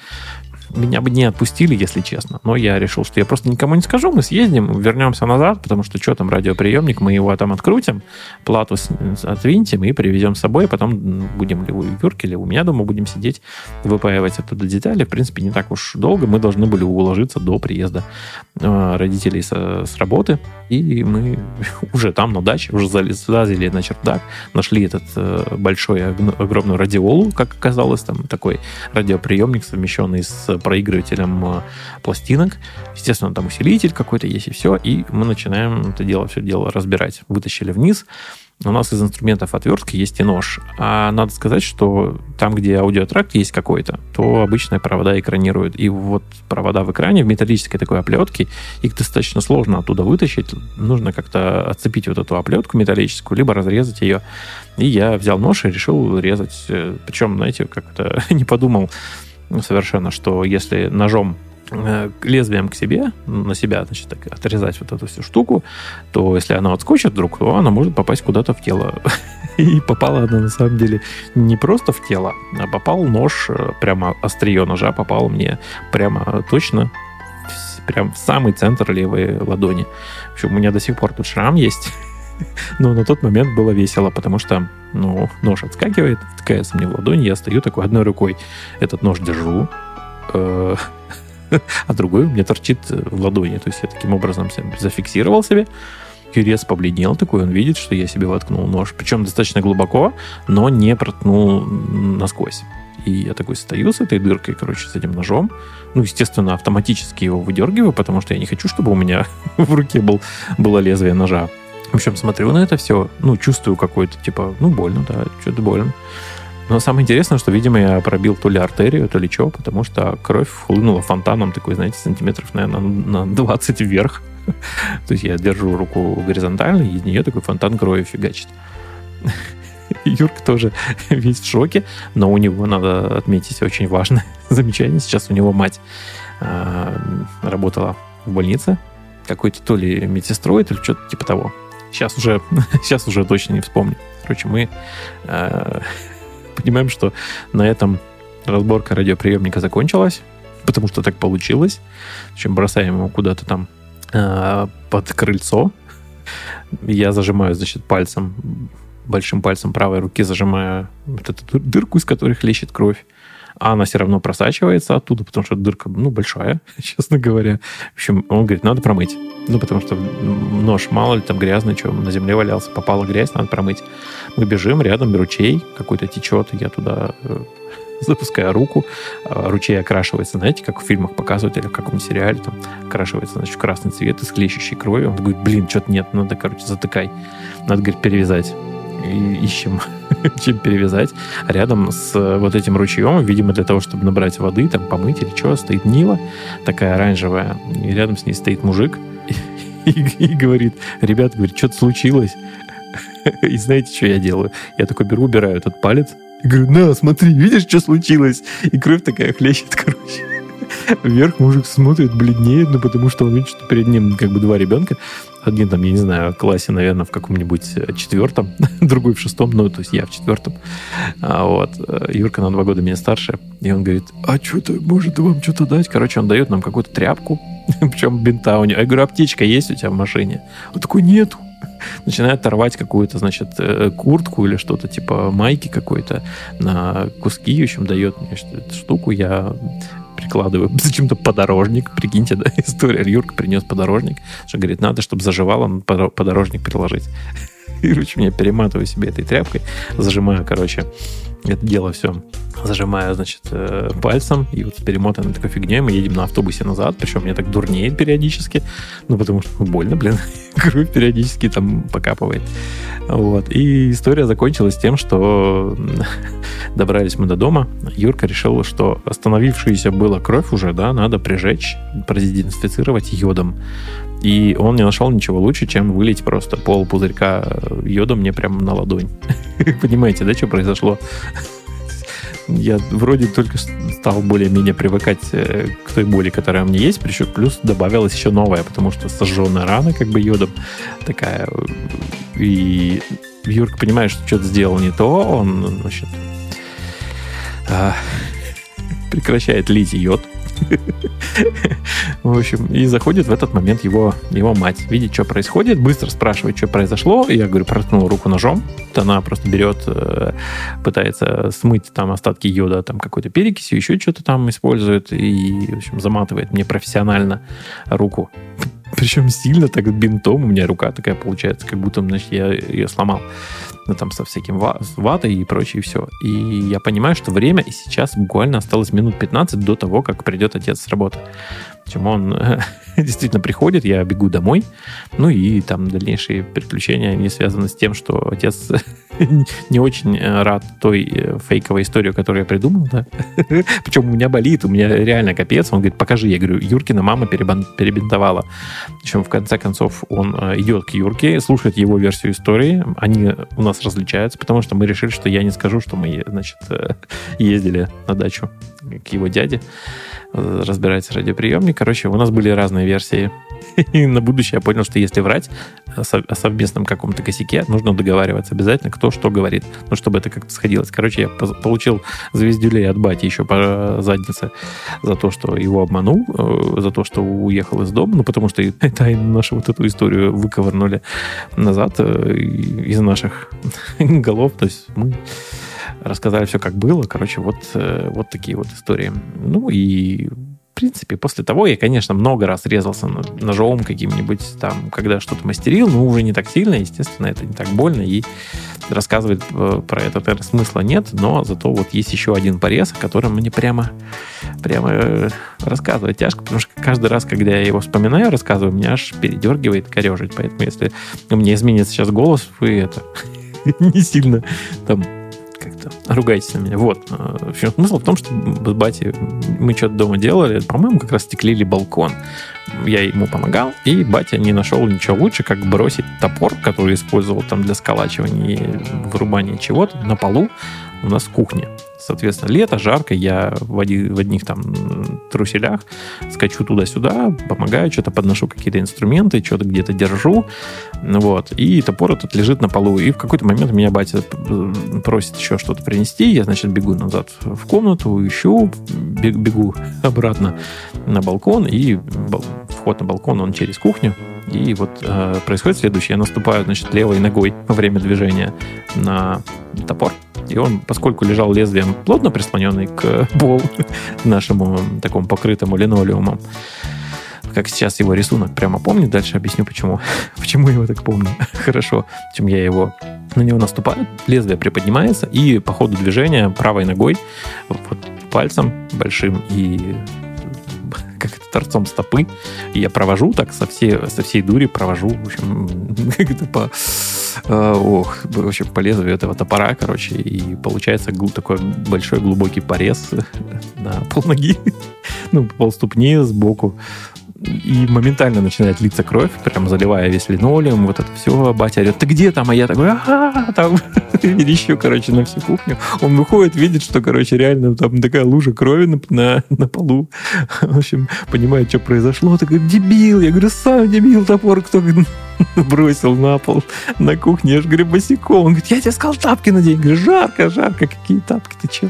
меня бы не отпустили, если честно. Но я решил, что я просто никому не скажу, мы съездим, вернемся назад, потому что что там, радиоприемник, мы его там открутим, плату отвинтим и привезем с собой, потом будем ли у Юрки, или у меня дома будем сидеть, выпаивать оттуда детали. В принципе, не так уж долго. Мы должны были уложиться до приезда э, родителей с работы, и мы уже там на даче, уже залезли на чердак, нашли этот э, большой огромную радиолу, как оказалось, там такой радиоприемник, совмещенный с проигрывателем э, пластинок. Естественно, там усилитель какой-то есть и все. И мы начинаем это дело, все дело разбирать. Вытащили вниз. У нас из инструментов отвертки есть и нож. А надо сказать, что там, где аудиотракт есть какой-то, то обычные провода экранируют. И вот провода в экране в металлической такой оплетке, их достаточно сложно оттуда вытащить. Нужно как-то отцепить вот эту оплетку металлическую, либо разрезать ее. И я взял нож и решил резать. Э, Причем, знаете, как-то не подумал, совершенно, что если ножом э, лезвием к себе, на себя, значит, так, отрезать вот эту всю штуку, то если она отскочит вдруг, то она может попасть куда-то в тело. И попала она на самом деле не просто в тело, а попал нож, э, прямо острие ножа попал мне прямо точно прям в самый центр левой ладони. В общем, у меня до сих пор тут шрам есть. Но на тот момент было весело, потому что ну, нож отскакивает, втыкается мне в ладонь, я стою такой одной рукой этот нож держу, э, а другой у меня торчит в ладони. То есть я таким образом зафиксировал себе. Юрец побледнел такой, он видит, что я себе воткнул нож. Причем достаточно глубоко, но не проткнул насквозь. И я такой стою с этой дыркой, короче, с этим ножом. Ну, естественно, автоматически его выдергиваю, потому что я не хочу, чтобы у меня в руке был, было лезвие ножа. В общем, смотрю на это все, ну, чувствую какой-то, типа, ну, больно, да, что-то больно. Но самое интересное, что, видимо, я пробил то ли артерию, то ли что, потому что кровь хлынула фонтаном такой, знаете, сантиметров, наверное, на 20 вверх. То есть я держу руку горизонтально, и из нее такой фонтан крови фигачит. Юрка тоже весь в шоке, но у него, надо отметить, очень важное замечание. Сейчас у него мать э, работала в больнице, какой-то то ли медсестрой, то ли что-то типа того. Сейчас уже, сейчас уже точно не вспомню. Короче, мы э, понимаем, что на этом разборка радиоприемника закончилась, потому что так получилось. В общем, бросаем его куда-то там э, под крыльцо. Я зажимаю, значит, пальцем, большим пальцем правой руки зажимаю вот эту дырку, из которой хлещет кровь а она все равно просачивается оттуда, потому что дырка, ну, большая, честно говоря. В общем, он говорит, надо промыть. Ну, потому что нож, мало ли, там грязный, что на земле валялся, попала грязь, надо промыть. Мы бежим, рядом ручей какой-то течет, я туда э, запускаю руку, а ручей окрашивается, знаете, как в фильмах показывают, или в каком-нибудь сериале, там, окрашивается, значит, красный цвет из хлещущей крови. Он говорит, блин, что-то нет, надо, короче, затыкай. Надо, говорит, перевязать и ищем, чем перевязать. Рядом с вот этим ручьем, видимо, для того, чтобы набрать воды, там, помыть или что, стоит Нива, такая оранжевая, и рядом с ней стоит мужик и, и, и говорит, ребят, говорит, что-то случилось. И знаете, что я делаю? Я такой беру, убираю этот палец, и говорю, на, смотри, видишь, что случилось? И кровь такая хлещет, короче. Вверх мужик смотрит, бледнеет, ну, потому что он видит, что перед ним как бы два ребенка. Один там, я не знаю, в классе, наверное, в каком-нибудь э, четвертом, другой в шестом, ну, то есть я в четвертом. А вот э, Юрка на два года меня старше, и он говорит, а что-то, может, вам что-то дать? Короче, он дает нам какую-то тряпку, причем бинта у него. Я говорю, аптечка есть у тебя в машине? Он такой, нету начинает рвать какую-то, значит, э, куртку или что-то типа майки какой-то на куски, в общем, дает мне штуку, я прикладываю зачем-то подорожник. Прикиньте, да, история. Юрка принес подорожник, что говорит, надо, чтобы заживало, подорожник приложить. Короче, меня перематываю себе этой тряпкой, зажимаю, короче, это дело все зажимаю, значит, э, пальцем, и вот с перемотанной такой фигней мы едем на автобусе назад, причем мне так дурнеет периодически, ну, потому что ну, больно, блин, кровь периодически там покапывает. Вот. И история закончилась тем, что добрались мы до дома, Юрка решил, что остановившуюся была кровь уже, да, надо прижечь, продезинфицировать йодом. И он не нашел ничего лучше, чем вылить просто пол пузырька йода мне прямо на ладонь. Понимаете, да, что произошло? Я вроде только стал более-менее привыкать э, к той боли, которая у меня есть, причем плюс добавилась еще новая, потому что сожженная рана как бы йодом такая. И Юрка понимает, что что-то сделал не то, он, значит, а, прекращает лить йод, В общем, и заходит в этот момент его, его мать. Видит, что происходит, быстро спрашивает, что произошло. Я говорю, проткнул руку ножом. Она просто берет, э, пытается смыть там остатки йода, там какой-то перекисью, еще что-то там использует и, в общем, заматывает мне профессионально руку. Причем сильно так бинтом. У меня рука такая получается, как будто, значит, я ее сломал ну, там со всяким ватой и прочее все. И я понимаю, что время, и сейчас буквально осталось минут 15 до того, как придет отец с работы. Чем он действительно приходит, я бегу домой, ну и там дальнейшие приключения не связаны с тем, что отец не очень э, рад той э, фейковой истории, которую я придумал, да. Причем у меня болит, у меня реально капец. Он говорит, покажи. Я говорю, Юркина мама перебинтовала. Причем в конце концов он э, идет к Юрке, слушает его версию истории. Они у нас различаются, потому что мы решили, что я не скажу, что мы, значит, ездили на дачу к его дяде. Разбирается радиоприемник. Короче, у нас были разные версии. И на будущее я понял, что если врать о совместном каком-то косяке, нужно договариваться обязательно, кто что говорит. Ну, чтобы это как-то сходилось. Короче, я получил звездюлей от бати еще по заднице за то, что его обманул, э, за то, что уехал из дома, ну, потому что тайну нашу вот эту историю выковырнули назад э, из наших голов. То есть мы рассказали все, как было. Короче, вот, э, вот такие вот истории. Ну и в принципе, после того я, конечно, много раз резался ножом каким-нибудь там, когда что-то мастерил, но уже не так сильно, естественно, это не так больно, и рассказывать э, про это наверное, смысла нет, но зато вот есть еще один порез, о котором мне прямо, прямо э, рассказывать тяжко, потому что каждый раз, когда я его вспоминаю, рассказываю, меня аж передергивает, корежит, поэтому если мне изменится сейчас голос, вы это не сильно там как-то ругайтесь на меня. Вот. Э, в общем, смысл в том, что с батей мы что-то дома делали, по-моему, как раз стеклили балкон. Я ему помогал, и батя не нашел ничего лучше, как бросить топор, который использовал там для сколачивания и вырубания чего-то, на полу у нас в кухне. Соответственно, лето, жарко, я в, один, в одних там труселях скачу туда-сюда, помогаю, что-то подношу какие-то инструменты, что-то где-то держу, вот, и топор этот лежит на полу, и в какой-то момент меня батя просит еще что-то принести, я, значит, бегу назад в комнату, ищу, бегу обратно на балкон, и вход на балкон, он через кухню, и вот э, происходит следующее. Я наступаю, значит, левой ногой во время движения на топор. И он, поскольку лежал лезвием плотно прислоненный к полу нашему такому покрытому линолеумом, как сейчас его рисунок прямо помню, дальше объясню, почему, почему я его так помню хорошо, чем я его на него наступаю, лезвие приподнимается, и по ходу движения правой ногой, вот пальцем большим и как это, торцом стопы. И я провожу так со всей, со всей дури, провожу, в общем, как-то по, э, ох, в общем, по лезвию этого топора, короче, и получается такой большой глубокий порез на полноги, ну, полступни сбоку и моментально начинает литься кровь, прям заливая весь линолеум, вот это все. Батя орет, ты где там? А я такой, ага, там, верещу, короче, на всю кухню. Он выходит, видит, что, короче, реально там такая лужа крови на, на, на полу. В общем, понимает, что произошло. Такой, дебил. Я говорю, сам дебил, топор кто бросил на пол на кухне. Я же говорю, босиком. Он говорит, я тебе сказал тапки надень. Я говорю, жарко, жарко, какие тапки, ты че?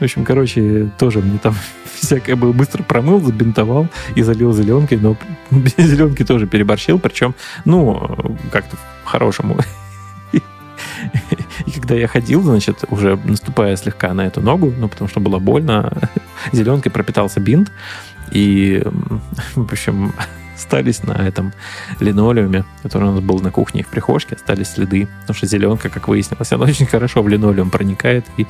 В общем, короче, тоже мне там всякое было быстро промыл, забинтовал и залил зеленкой, но зеленки тоже переборщил, причем, ну, как-то по-хорошему. Когда я ходил, значит, уже наступая слегка на эту ногу, ну, потому что было больно, зеленкой пропитался бинт, и, в общем, остались на этом линолеуме, который у нас был на кухне и в прихожке, остались следы, потому что зеленка, как выяснилось, она очень хорошо в линолеум проникает и,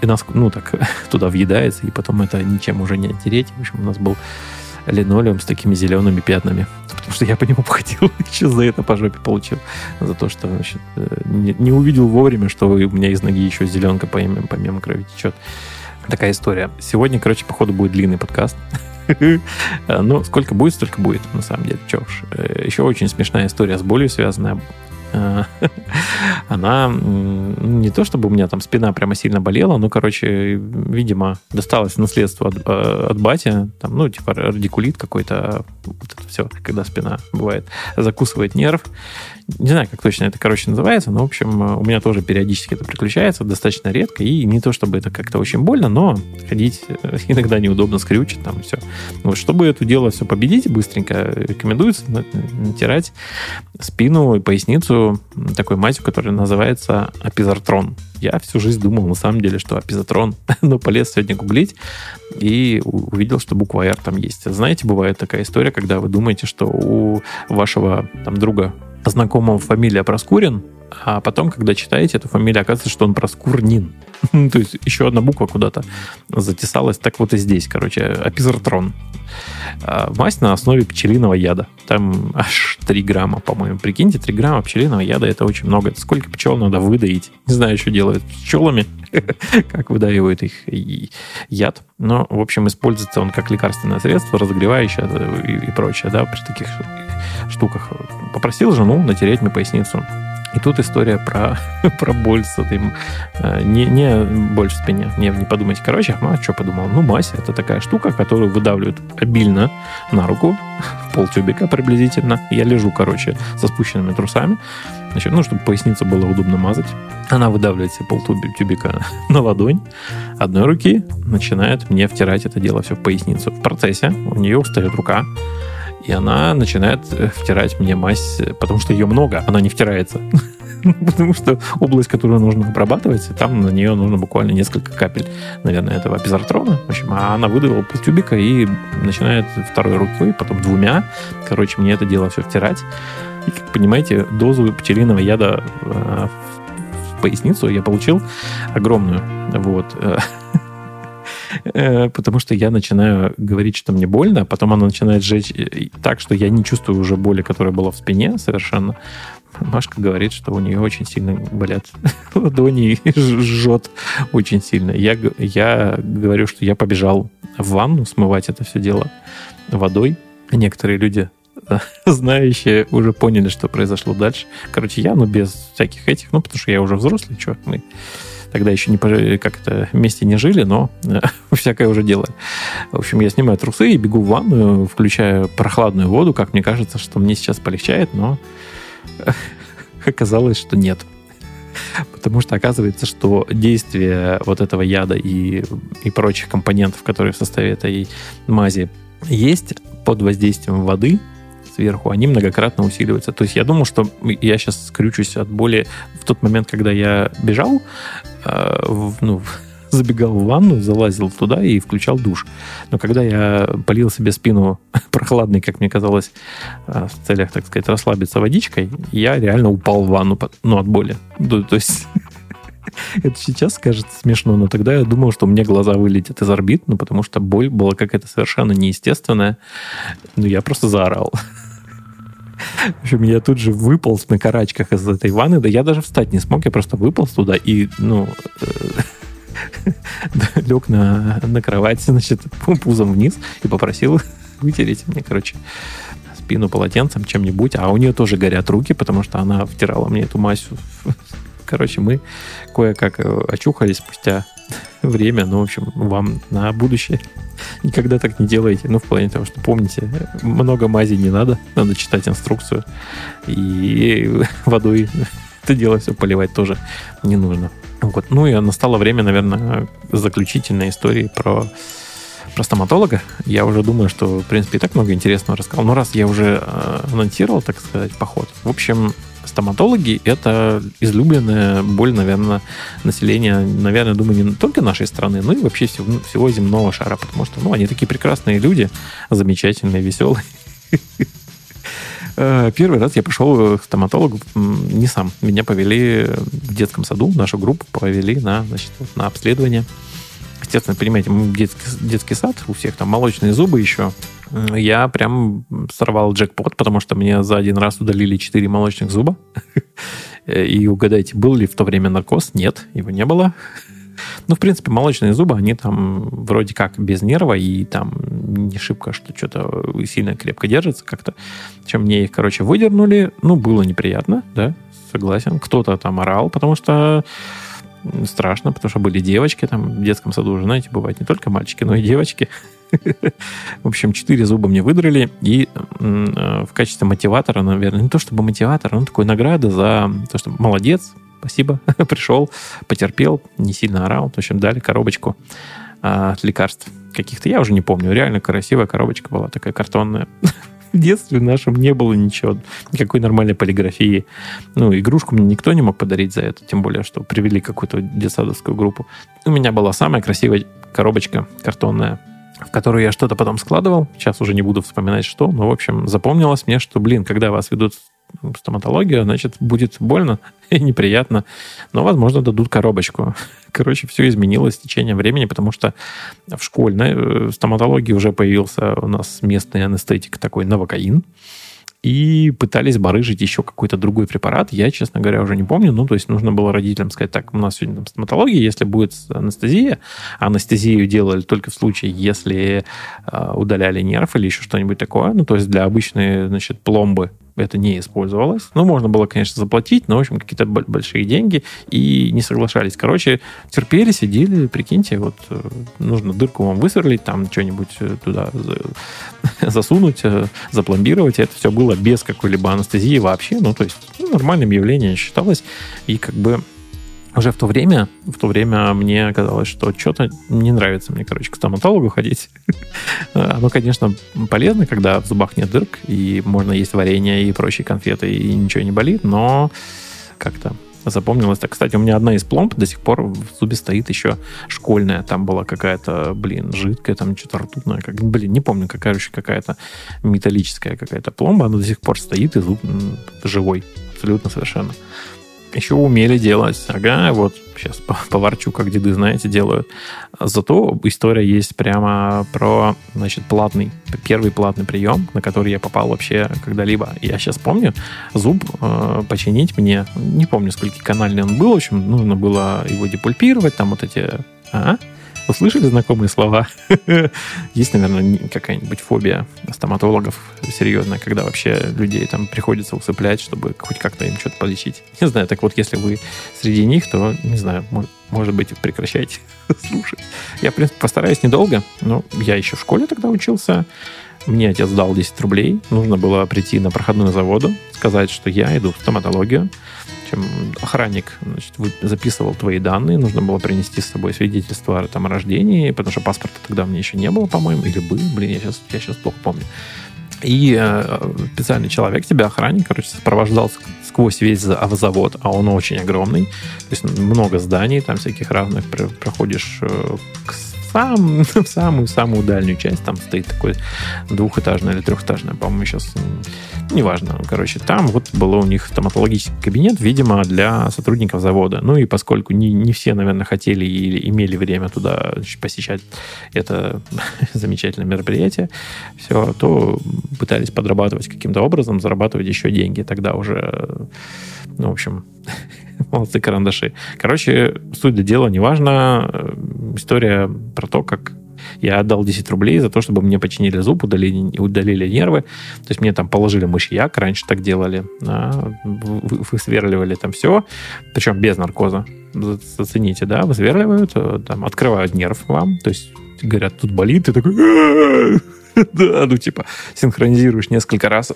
и нас, ну, так туда въедается, и потом это ничем уже не оттереть. В общем, у нас был линолеум с такими зелеными пятнами. Потому что я по нему походил, еще за это по жопе получил. За то, что значит, э, не, не увидел вовремя, что у меня из ноги еще зеленка помимо, помимо крови течет. Такая история. Сегодня, короче, походу будет длинный подкаст. Ну, сколько будет, столько будет, на самом деле. Че уж. Э, еще очень смешная история с болью связанная. Она не то чтобы у меня там спина прямо сильно болела, но, короче, видимо, досталось наследство от, э, от бати, там, ну, типа радикулит какой-то, вот это все, когда спина бывает, закусывает нерв. Не знаю, как точно это, короче, называется, но, в общем, у меня тоже периодически это приключается, достаточно редко, и не то чтобы это как-то очень больно, но ходить э, иногда неудобно, скрючит там все. Вот, чтобы это дело все победить быстренько, рекомендуется натирать спину и поясницу такой мазью, которая называется апизартрон. Я всю жизнь думал, на самом деле, что апизатрон, но полез сегодня гуглить и увидел, что буква R там есть. Знаете, бывает такая история, когда вы думаете, что у вашего там друга знакомого фамилия Проскурин, а потом, когда читаете эту фамилию, оказывается, что он Проскурнин. То есть еще одна буква куда-то затесалась. Так вот и здесь, короче, апизартрон. А, мазь на основе пчелиного яда. Там аж 3 грамма, по-моему. Прикиньте, 3 грамма пчелиного яда это очень много. Это сколько пчел надо выдаить? Не знаю, что делают пчелами, как выдаивают их яд. Но, в общем, используется он как лекарственное средство, разогревающее и, и прочее, да, при таких штуках. Попросил жену натереть мне поясницу. И тут история про, про боль с этим. Э, не, не боль в спине. Не, не подумайте. Короче, а что подумал? Ну, мазь это такая штука, которую выдавливают обильно на руку, полтюбика приблизительно. Я лежу, короче, со спущенными трусами. Значит, ну, чтобы поясницу было удобно мазать. Она выдавливает себе полтюбика на ладонь одной руки, начинает мне втирать это дело все в поясницу. В процессе у нее устает рука, и она начинает э, втирать мне мазь, потому что ее много, она не втирается. Потому что область, которую нужно обрабатывать, там на нее нужно буквально несколько капель, наверное, этого безартрона. В общем, а она выдавила полтюбика и начинает второй рукой, потом двумя, короче, мне это дело все втирать. И, как понимаете, дозу пчелиного яда э, в поясницу я получил огромную. Вот. Э, потому что я начинаю говорить, что мне больно, а потом она начинает жечь э, так, что я не чувствую уже боли, которая была в спине совершенно. Машка говорит, что у нее очень сильно болят ладони и жжет очень сильно. Я, я говорю, что я побежал в ванну смывать это все дело водой. Некоторые люди знающие уже поняли, что произошло дальше. Короче, я, ну, без всяких этих, ну, потому что я уже взрослый, что мы тогда еще не как-то вместе не жили, но всякое уже делали. В общем, я снимаю трусы и бегу в ванную, включаю прохладную воду, как мне кажется, что мне сейчас полегчает, но оказалось, что нет. Потому что оказывается, что действие вот этого яда и, и прочих компонентов, которые в составе этой мази есть под воздействием воды, сверху, они многократно усиливаются. То есть я думал, что я сейчас скрючусь от боли в тот момент, когда я бежал, э, ну, забегал в ванну, залазил туда и включал душ. Но когда я полил себе спину прохладной, как мне казалось, э, в целях, так сказать, расслабиться водичкой, я реально упал в ванну, ну, от боли. То, то есть это сейчас кажется смешно, но тогда я думал, что у меня глаза вылетят из орбит, ну, потому что боль была какая-то совершенно неестественная. Ну, я просто заорал. В общем, я тут же выполз на карачках из этой ванны. Да я даже встать не смог, я просто выполз туда и, ну, э, лег на, на кровать, значит, пузом вниз и попросил вытереть мне, короче, спину полотенцем, чем-нибудь. А у нее тоже горят руки, потому что она втирала мне эту масю. Короче, мы кое-как э, очухались спустя время. Ну, в общем, вам на будущее никогда так не делайте. Ну, в плане того, что помните, много мази не надо. Надо читать инструкцию. И водой это дело все поливать тоже не нужно. Вот. Ну и настало время, наверное, заключительной истории про про стоматолога. Я уже думаю, что, в принципе, и так много интересного рассказал. Но раз я уже э, анонсировал, так сказать, поход. В общем, стоматологи – это излюбленная боль, наверное, населения, наверное, думаю, не только нашей страны, но и вообще всего, всего земного шара, потому что, ну, они такие прекрасные люди, замечательные, веселые. Э, первый раз я пошел к стоматологу не сам. Меня повели в детском саду, нашу группу повели на, значит, на обследование. Естественно, понимаете, детский, детский сад, у всех там молочные зубы еще я прям сорвал джекпот, потому что мне за один раз удалили 4 молочных зуба. И угадайте, был ли в то время наркоз? Нет, его не было. Ну, в принципе, молочные зубы, они там вроде как без нерва, и там не шибко, что что-то сильно крепко держится как-то. Чем мне их, короче, выдернули, ну, было неприятно, да, согласен. Кто-то там орал, потому что страшно, потому что были девочки там в детском саду уже, знаете, бывают не только мальчики, но и девочки. В общем, четыре зуба мне выдрали, и э, в качестве мотиватора, наверное, не то чтобы мотиватор, но такой награда за то, что молодец, спасибо, пришел, потерпел, не сильно орал. В общем, дали коробочку а, от лекарств каких-то, я уже не помню, реально красивая коробочка была, такая картонная. В детстве нашем не было ничего, никакой нормальной полиграфии. Ну, игрушку мне никто не мог подарить за это, тем более, что привели какую-то детсадовскую группу. У меня была самая красивая коробочка картонная в которую я что-то потом складывал. Сейчас уже не буду вспоминать, что. Но, в общем, запомнилось мне, что, блин, когда вас ведут в стоматологию, значит, будет больно и неприятно. Но, возможно, дадут коробочку. Короче, все изменилось с течением времени, потому что в школьной э, стоматологии уже появился у нас местный анестетик такой новокаин и пытались барыжить еще какой-то другой препарат. Я, честно говоря, уже не помню. Ну, то есть нужно было родителям сказать, так, у нас сегодня там стоматология, если будет анестезия, анестезию делали только в случае, если э, удаляли нерв или еще что-нибудь такое, ну, то есть для обычной, значит, пломбы это не использовалось. Ну, можно было, конечно, заплатить, но, в общем, какие-то большие деньги, и не соглашались. Короче, терпели, сидели, прикиньте, вот э, нужно дырку вам высверлить, там что-нибудь э, туда засунуть, э, запломбировать. Это все было без какой-либо анестезии вообще. Ну, то есть, ну, нормальным явлением считалось. И как бы уже в то время, в то время мне казалось, что что-то не нравится мне, короче, к стоматологу ходить. Оно, конечно, полезно, когда в зубах нет дырок, и можно есть варенье и прочие конфеты, и ничего не болит, но как-то запомнилось так. Кстати, у меня одна из пломб до сих пор в зубе стоит еще школьная. Там была какая-то, блин, жидкая, там что-то ртутная. Как, блин, не помню, какая еще какая-то металлическая какая-то пломба. Она до сих пор стоит, и зуб живой. Абсолютно совершенно еще умели делать. Ага, вот сейчас поворчу, как деды, знаете, делают. Зато история есть прямо про, значит, платный, первый платный прием, на который я попал вообще когда-либо. Я сейчас помню, зуб э, починить мне, не помню, сколько канальный он был, в общем, нужно было его депульпировать, там вот эти... А? Услышали знакомые слова? Есть, наверное, какая-нибудь фобия стоматологов серьезная, когда вообще людей там приходится усыплять, чтобы хоть как-то им что-то полечить. Не знаю, так вот, если вы среди них, то, не знаю, может быть, прекращайте слушать. Я, в принципе, постараюсь недолго, но я еще в школе тогда учился. Мне отец дал 10 рублей. Нужно было прийти на проходную заводу, сказать, что я иду в стоматологию чем охранник значит, записывал твои данные, нужно было принести с собой свидетельство там, о рождении, потому что паспорта тогда мне еще не было, по-моему, или был, блин, я сейчас, я сейчас плохо помню. И э, специальный человек, тебя охранник, короче, сопровождал сквозь весь завод, а он очень огромный. То есть много зданий, там всяких разных. Проходишь э, к сам, в самую-самую дальнюю часть. Там стоит такой двухэтажный или трехэтажный, по-моему, сейчас неважно. Короче, там вот был у них стоматологический кабинет, видимо, для сотрудников завода. Ну и поскольку не, не все, наверное, хотели или имели время туда посещать это замечательное мероприятие, все, то пытались подрабатывать каким-то образом, зарабатывать еще деньги. Тогда уже, ну, в общем, молодцы карандаши. Короче, суть до дела, неважно. История про то, как я отдал 10 рублей за то, чтобы мне починили зуб, удалили, удалили нервы. То есть мне там положили мышьяк, раньше так делали. Да, высверливали там все, причем без наркоза. Зацените, да, высверливают, э, там, открывают нерв вам, то есть говорят, тут болит, ты такой, да, ну типа синхронизируешь несколько раз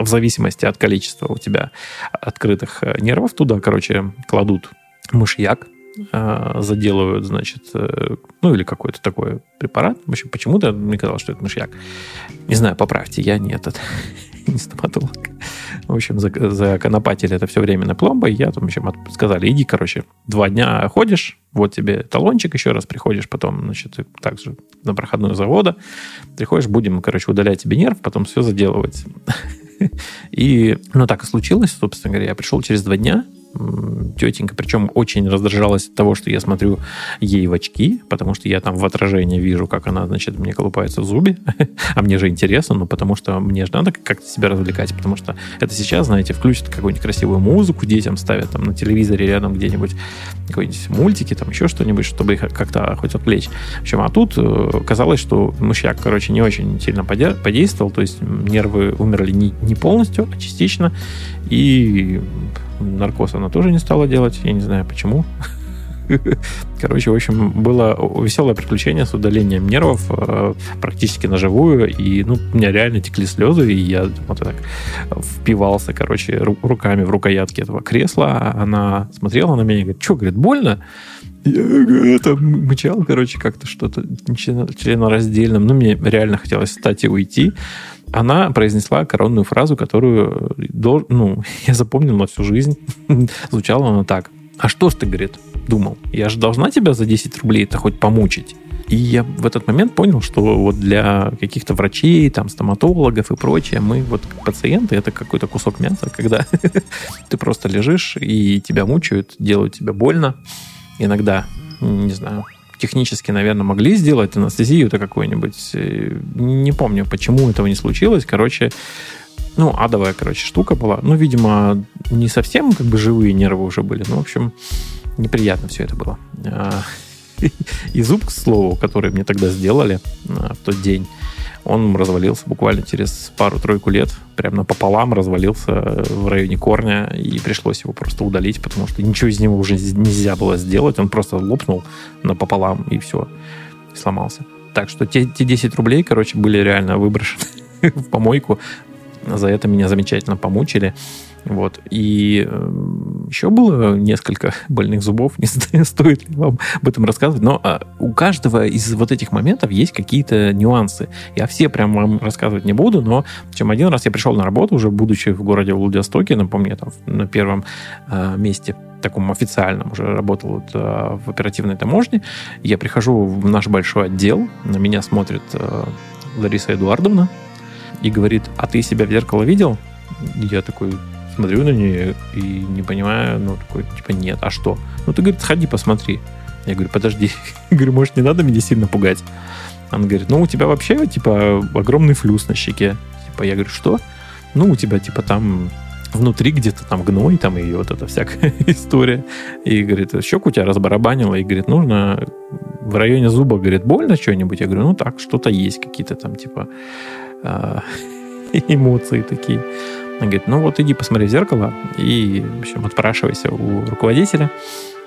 в зависимости от количества у тебя открытых э, нервов, туда, короче, кладут мышьяк, э, заделывают, значит, э, ну или какой-то такой препарат. В общем, почему-то мне казалось, что это мышьяк. Не знаю, поправьте, я не этот, не стоматолог. В общем, законопатили это все время на пломбой. Я там, в общем, сказали, иди, короче, два дня ходишь, вот тебе талончик, еще раз приходишь потом, значит, также на проходную завода, приходишь, будем, короче, удалять тебе нерв, потом все заделывать. И, ну, так и случилось, собственно говоря. Я пришел через два дня, тетенька, причем очень раздражалась от того, что я смотрю ей в очки, потому что я там в отражении вижу, как она, значит, мне колупается в зубе, а мне же интересно, ну, потому что мне же надо как-то себя развлекать, потому что это сейчас, знаете, включат какую-нибудь красивую музыку, детям ставят там на телевизоре рядом где-нибудь какие-нибудь мультики, там еще что-нибудь, чтобы их как-то хоть отвлечь. В общем, а тут э, казалось, что мышьяк, короче, не очень сильно подействовал, то есть нервы умерли не полностью, а частично, и наркоз она тоже не стала делать. Я не знаю почему. Короче, в общем, было веселое приключение с удалением нервов э, практически на живую. И ну, у меня реально текли слезы, и я вот так впивался, короче, руками в рукоятки этого кресла. Она смотрела на меня и говорит, что, говорит, больно? Там мычал, короче, как-то что-то членораздельным. Ну, мне реально хотелось встать и уйти она произнесла коронную фразу, которую ну, я запомнил на всю жизнь. Звучала она так. А что ж ты, говорит, думал? Я же должна тебя за 10 рублей это хоть помучить. И я в этот момент понял, что вот для каких-то врачей, там, стоматологов и прочее, мы вот пациенты, это какой-то кусок мяса, когда ты просто лежишь и тебя мучают, делают тебе больно. Иногда, не знаю, технически, наверное, могли сделать анестезию-то какую-нибудь. Э, не помню, почему этого не случилось. Короче, ну, адовая, короче, штука была. Ну, видимо, не совсем как бы живые нервы уже были. Ну, в общем, неприятно все это было. А, и зуб, к слову, который мне тогда сделали а, в тот день, он развалился буквально через пару-тройку лет, прямо напополам развалился в районе корня, и пришлось его просто удалить, потому что ничего из него уже нельзя было сделать, он просто лопнул напополам, и все, сломался. Так что те, те 10 рублей, короче, были реально выброшены в помойку. За это меня замечательно помучили. Вот. И э, еще было несколько больных зубов, не стоит ли вам об этом рассказывать, но а, у каждого из вот этих моментов есть какие-то нюансы. Я все прям вам рассказывать не буду, но чем один раз я пришел на работу, уже будучи в городе Владивостоке, напомню, я там на первом э, месте таком официальном уже работал вот, э, в оперативной таможне. Я прихожу в наш большой отдел, на меня смотрит э, Лариса Эдуардовна и говорит, а ты себя в зеркало видел? Я такой, смотрю на нее и не понимаю, ну, такой, типа, нет, а что? Ну, ты, говорит, сходи, посмотри. Я говорю, подожди. говорю, может, не надо меня сильно пугать? Она говорит, ну, у тебя вообще, типа, огромный флюс на щеке. Типа, я говорю, что? Ну, у тебя, типа, там внутри где-то там гной, там и вот эта всякая история. И говорит, щеку тебя разбарабанило, и говорит, нужно в районе зуба, говорит, больно что-нибудь? Я говорю, ну так, что-то есть, какие-то там, типа, э, эмоции такие. Она говорит, ну вот иди посмотри в зеркало и, в общем, отпрашивайся у руководителя,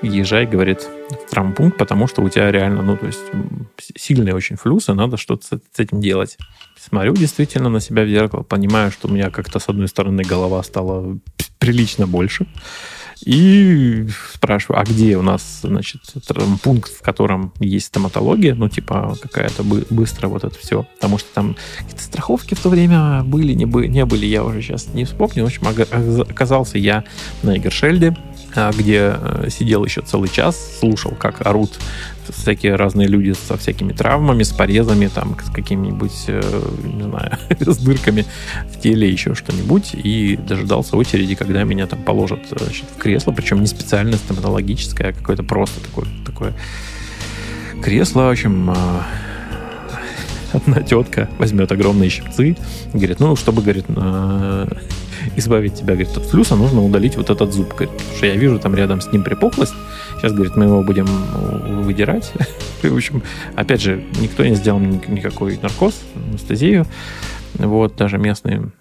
езжай, говорит, в травмпункт, потому что у тебя реально, ну, то есть сильные очень флюсы, надо что-то с этим делать. Смотрю действительно на себя в зеркало, понимаю, что у меня как-то с одной стороны голова стала прилично больше, и спрашиваю, а где у нас, значит, пункт, в котором есть стоматология, ну, типа, какая-то бы, быстро вот это все. Потому что там какие-то страховки в то время были, не, бы, не были, я уже сейчас не вспомню. В общем, оказался я на Игершельде, а, где э, сидел еще целый час, слушал, как орут всякие разные люди со всякими травмами, с порезами, там, с какими-нибудь, э, не знаю, с дырками в теле, еще что-нибудь, и дожидался очереди, когда меня там положат э, значит, в кресло, причем не специальное стоматологическое, а какое-то просто такое, такое кресло, в общем, а, одна тетка возьмет огромные щипцы говорит, ну, чтобы, говорит, избавить тебя, говорит, от флюса, нужно удалить вот этот зуб. Говорит, потому что я вижу там рядом с ним припухлость. Сейчас, говорит, мы его будем выдирать. В общем, опять же, никто не сделал никакой наркоз, анестезию. Вот, даже местные.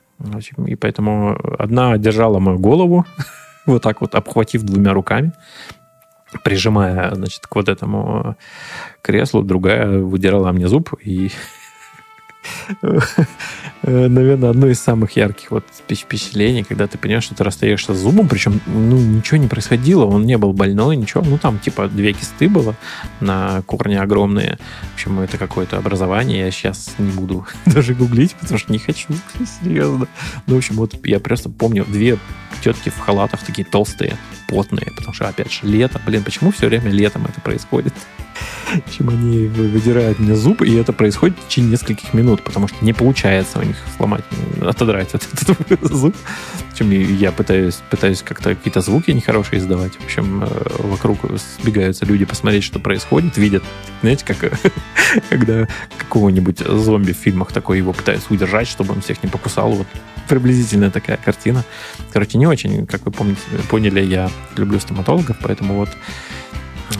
И поэтому одна держала мою голову, вот так вот обхватив двумя руками, прижимая, значит, к вот этому креслу, другая выдирала мне зуб и Э, наверное, одно из самых ярких вот впечатлений, когда ты понимаешь, что ты расстаешься с зубом, причем, ну, ничего не происходило, он не был больной, ничего, ну, там, типа, две кисты было на корне огромные, в общем, это какое-то образование, я сейчас не буду даже гуглить, потому что не хочу, серьезно. Ну, в общем, вот я просто помню две тетки в халатах такие толстые, потные, потому что, опять же, лето, блин, почему все время летом это происходит? чем они выдирают мне зуб, и это происходит в течение нескольких минут, потому что не получается у них сломать, отодрать этот зуб. Чем я пытаюсь, пытаюсь как-то какие-то звуки нехорошие издавать. В общем, э, вокруг сбегаются люди посмотреть, что происходит, видят. Знаете, как когда какого-нибудь зомби в фильмах такой его пытаются удержать, чтобы он всех не покусал. Вот приблизительно такая картина. Короче, не очень, как вы помните, поняли, я люблю стоматологов, поэтому вот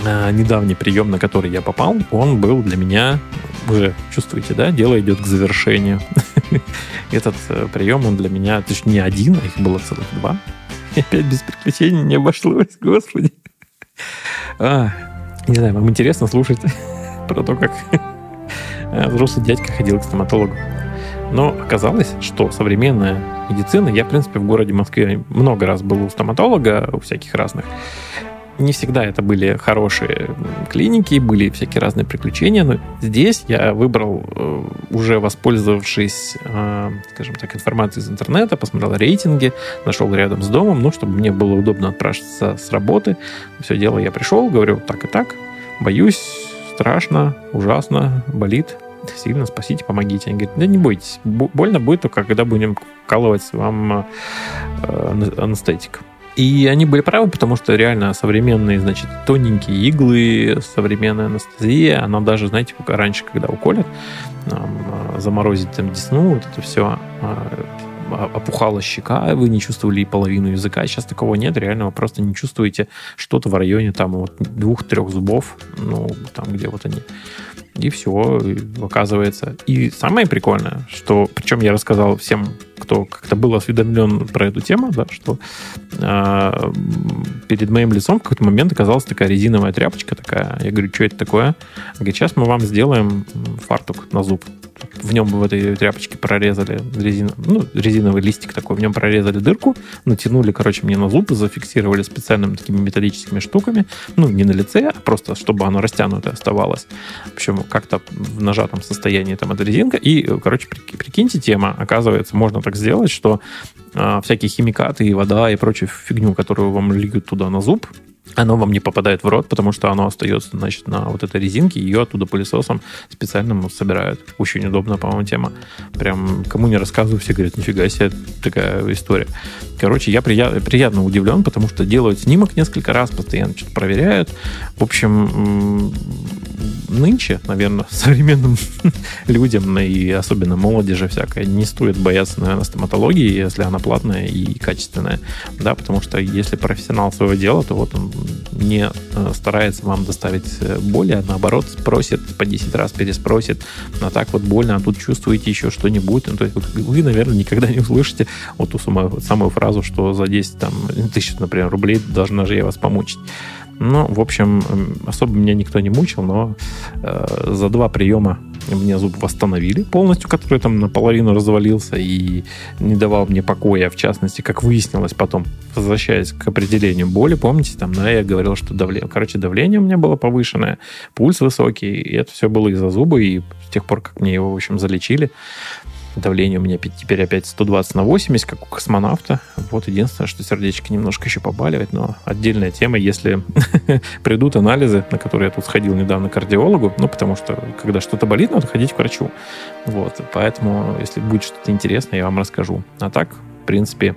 Э, недавний прием, на который я попал, он был для меня, уже чувствуете, да, дело идет к завершению. Этот э, прием, он для меня, то есть не один, а их было целых два. И опять без приключений не обошлось, господи. А, не знаю, вам интересно слушать про то, как э, взрослый дядька ходил к стоматологу. Но оказалось, что современная медицина, я, в принципе, в городе Москве много раз был у стоматолога, у всяких разных, не всегда это были хорошие клиники, были всякие разные приключения, но здесь я выбрал, э, уже воспользовавшись, э, скажем так, информацией из интернета, посмотрел рейтинги, нашел рядом с домом, ну, чтобы мне было удобно отпрашиваться с работы. Все дело я пришел, говорю, так и так, боюсь, страшно, ужасно, болит, сильно, спасите, помогите. Они говорят, да не бойтесь, больно будет только, когда будем вкалывать вам э, анестетик. И они были правы, потому что реально современные, значит, тоненькие иглы, современная анестезия, она даже, знаете, раньше, когда уколят, а, заморозить там десну, вот это все, а, опухала щека, вы не чувствовали и половину языка. Сейчас такого нет, реально вы просто не чувствуете что-то в районе там вот двух-трех зубов, ну, там, где вот они И все, оказывается. И самое прикольное, что, причем я рассказал всем, кто как-то был осведомлен про эту тему, да, что э, перед моим лицом в какой-то момент оказалась такая резиновая тряпочка такая. Я говорю, что это такое? Говорит, сейчас мы вам сделаем фартук на зуб в нем в этой тряпочке прорезали резин, ну, резиновый листик такой, в нем прорезали дырку, натянули, короче, мне на зуб, зафиксировали специальными такими металлическими штуками, ну, не на лице, а просто, чтобы оно растянутое оставалось. В общем, как-то в нажатом состоянии там эта резинка. И, короче, прикиньте, тема, оказывается, можно так сделать, что а, всякие химикаты и вода и прочую фигню, которую вам льют туда на зуб, оно вам не попадает в рот, потому что оно остается, значит, на вот этой резинке, ее оттуда пылесосом специальным собирают. Очень удобная, по-моему, тема. Прям кому не рассказываю, все говорят, нифига себе, такая история. Короче, я приятно, приятно удивлен, потому что делают снимок несколько раз, постоянно что-то проверяют. В общем, нынче, наверное, современным людям, и особенно молодежи всякой, не стоит бояться, наверное, стоматологии, если она платная и качественная. Да, потому что если профессионал своего дела, то вот он не э, старается вам доставить э, боли, а наоборот просит по 10 раз переспросит, а так вот больно, а тут чувствуете еще что-нибудь. Ну, то есть вы, наверное, никогда не услышите вот ту самую, самую фразу, что за 10 там, тысяч, например, рублей должна же я вас помучить. Ну, в общем, особо меня никто не мучил, но э, за два приема мне зуб восстановили полностью, который там наполовину развалился и не давал мне покоя, в частности, как выяснилось потом, возвращаясь к определению боли, помните, там, да, я говорил, что давление, короче, давление у меня было повышенное, пульс высокий, и это все было из-за зуба, и с тех пор, как мне его, в общем, залечили, Давление у меня теперь опять 120 на 80, как у космонавта. Вот единственное, что сердечко немножко еще побаливает, но отдельная тема, если придут анализы, на которые я тут сходил недавно к кардиологу, ну, потому что, когда что-то болит, надо ходить к врачу. Вот, поэтому, если будет что-то интересное, я вам расскажу. А так, в принципе,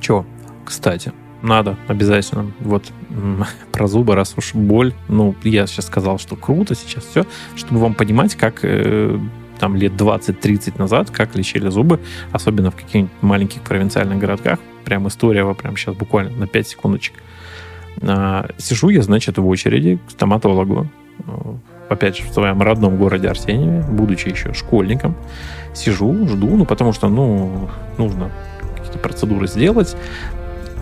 что, кстати, надо обязательно. Вот про зубы, раз уж боль, ну, я сейчас сказал, что круто сейчас все, чтобы вам понимать, как э, там лет 20-30 назад, как лечили зубы, особенно в каких-нибудь маленьких провинциальных городках. Прям история, прям сейчас буквально на 5 секундочек. А, сижу я, значит, в очереди к стоматологу. Ну, опять же, в своем родном городе Арсеньеве, будучи еще школьником. Сижу, жду, ну, потому что, ну, нужно какие-то процедуры сделать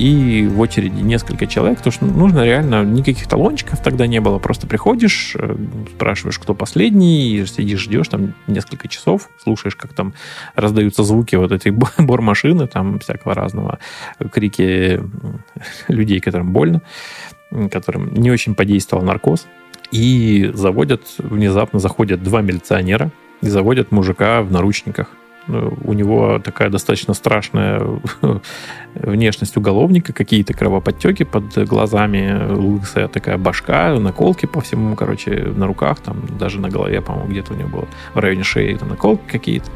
и в очереди несколько человек, потому что нужно реально, никаких талончиков тогда не было, просто приходишь, э, спрашиваешь, кто последний, сидишь, ждешь там несколько часов, слушаешь, как там раздаются звуки вот этой бормашины, там всякого разного, крики людей, которым больно, которым не очень подействовал наркоз, и заводят, внезапно заходят два милиционера и заводят мужика в наручниках у него такая достаточно страшная внешность уголовника, какие-то кровоподтеки под глазами, лысая такая башка, наколки по всему, короче, на руках, там даже на голове, по-моему, где-то у него было в районе шеи там наколки какие-то.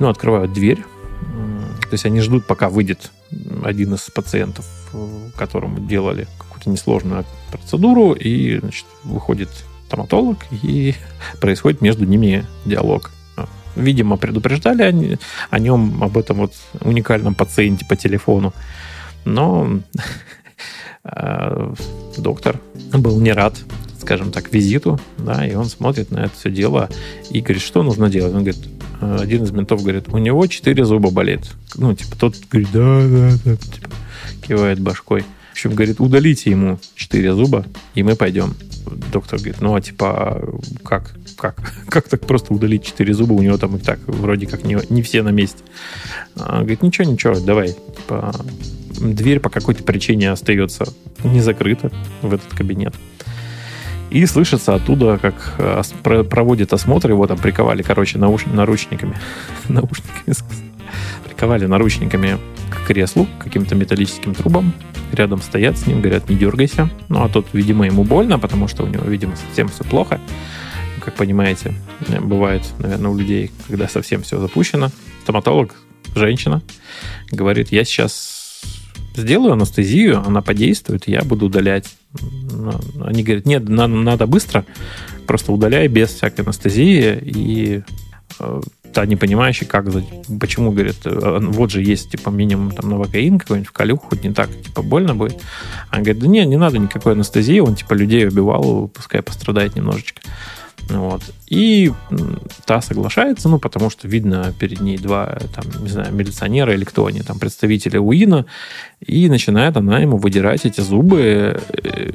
Ну, открывают дверь. То есть они ждут, пока выйдет один из пациентов, которому делали какую-то несложную процедуру, и, значит, выходит стоматолог, и происходит между ними диалог видимо, предупреждали они, о нем, об этом вот уникальном пациенте по телефону. Но э, доктор был не рад, скажем так, визиту, да, и он смотрит на это все дело и говорит, что нужно делать. Он говорит, э, один из ментов говорит, у него четыре зуба болит. Ну, типа, тот говорит, да, да, да, типа, кивает башкой. В общем, говорит, удалите ему четыре зуба, и мы пойдем. Доктор говорит, ну, а типа, как? как? Как так просто удалить 4 зуба? У него там и так вроде как не, не все на месте. А, говорит, ничего, ничего, давай. Типа, дверь по какой-то причине остается не закрыта в этот кабинет. И слышится оттуда, как проводит осмотр, его там приковали, короче, науш... наручниками. Наушниками. Приковали наручниками к креслу, к каким-то металлическим трубам. Рядом стоят с ним, говорят, не дергайся. Ну, а тот, видимо, ему больно, потому что у него, видимо, совсем все плохо как понимаете, бывает, наверное, у людей, когда совсем все запущено. Стоматолог, женщина, говорит, я сейчас сделаю анестезию, она подействует, я буду удалять. Они говорят, нет, надо, надо быстро, просто удаляй без всякой анестезии. И э, та не понимающий, как, почему, говорит, э, вот же есть, типа, минимум там новокаин какой-нибудь в калюху, хоть не так, типа, больно будет. Она говорит, да не, не надо никакой анестезии, он, типа, людей убивал, пускай пострадает немножечко. Вот. И та соглашается, ну, потому что видно перед ней два, там, не знаю, милиционера или кто они, там, представители УИНа, и начинает она ему выдирать эти зубы э,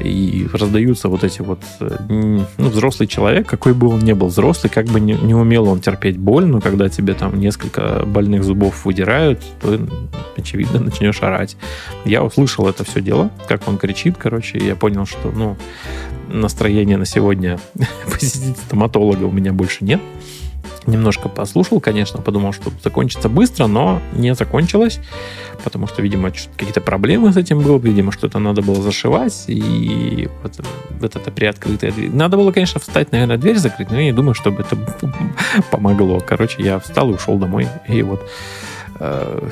и раздаются вот эти вот... Э, ну, взрослый человек, какой бы он ни был взрослый, как бы не, не умел он терпеть боль, но когда тебе там несколько больных зубов выдирают, то, очевидно, начнешь орать. Я услышал это все дело, как он кричит, короче, и я понял, что, ну, настроения на сегодня посетить стоматолога у меня больше нет немножко послушал, конечно, подумал, что закончится быстро, но не закончилось, потому что, видимо, какие-то проблемы с этим было, видимо, что-то надо было зашивать, и вот, вот это приоткрытая дверь. Надо было, конечно, встать, наверное, дверь закрыть, но я не думаю, чтобы это помогло. Короче, я встал и ушел домой, и вот э,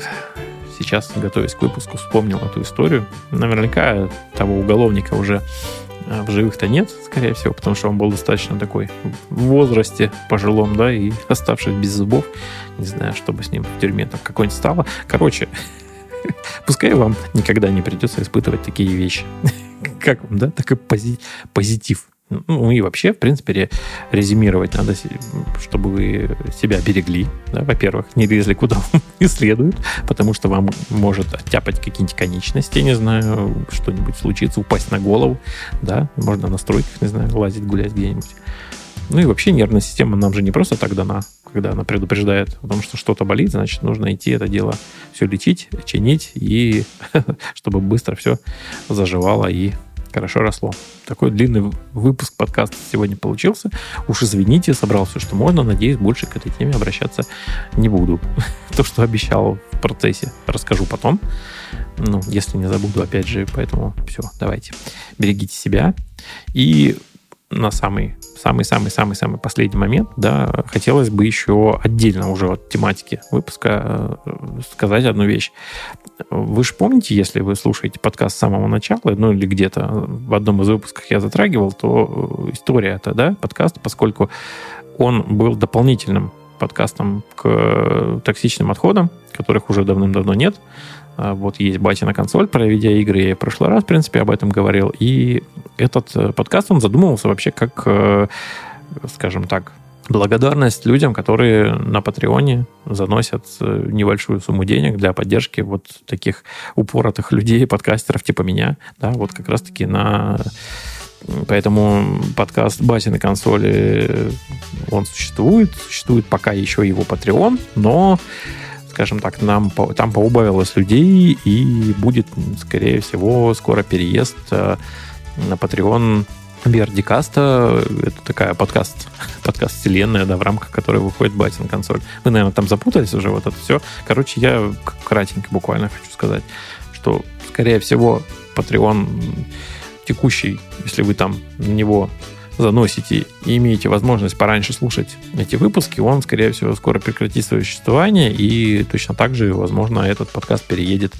сейчас, готовясь к выпуску, вспомнил эту историю. Наверняка того уголовника уже а в живых-то нет, скорее всего, потому что он был достаточно такой в возрасте пожилом, да, и оставшись без зубов. Не знаю, что бы с ним в тюрьме там какой-нибудь стало. Короче, пускай вам никогда не придется испытывать такие вещи. Как вам, да? Такой позитив. Ну и вообще, в принципе, резюмировать надо, чтобы вы себя берегли. Да, во-первых, не лезли куда не следует, потому что вам может оттяпать какие-нибудь конечности, не знаю, что-нибудь случится, упасть на голову. Да, можно на стройках, не знаю, лазить, гулять где-нибудь. Ну и вообще нервная система нам же не просто так дана, когда она предупреждает о том, что что-то болит, значит, нужно идти это дело все лечить, чинить, и чтобы быстро все заживало и хорошо росло. Такой длинный выпуск подкаста сегодня получился. Уж извините, собрал все, что можно. Надеюсь, больше к этой теме обращаться не буду. То, что обещал в процессе, расскажу потом. Ну, если не забуду, опять же, поэтому все, давайте. Берегите себя. И на самый самый-самый-самый-самый последний момент, да, хотелось бы еще отдельно уже от тематики выпуска э, сказать одну вещь. Вы же помните, если вы слушаете подкаст с самого начала, ну или где-то в одном из выпусков я затрагивал, то история это, да, подкаст, поскольку он был дополнительным подкастом к токсичным отходам, которых уже давным-давно нет. А, вот есть батина консоль про видеоигры, я в прошлый раз, в принципе, об этом говорил. И этот э, подкаст, он задумывался вообще как, э, скажем так, благодарность людям, которые на Патреоне заносят э, небольшую сумму денег для поддержки вот таких упоротых людей, подкастеров типа меня. Да, вот как раз-таки на... Поэтому подкаст Басины консоли, он существует, существует пока еще его Patreon, но скажем так, нам там поубавилось людей, и будет, скорее всего, скоро переезд э, на Patreon Биардикаста. Это такая подкаст, подкаст вселенная, да, в рамках которой выходит Батин консоль. Вы, наверное, там запутались уже, вот это все. Короче, я кратенько буквально хочу сказать, что, скорее всего, Patreon текущий, если вы там на него заносите и имеете возможность пораньше слушать эти выпуски, он, скорее всего, скоро прекратит свое существование, и точно так же, возможно, этот подкаст переедет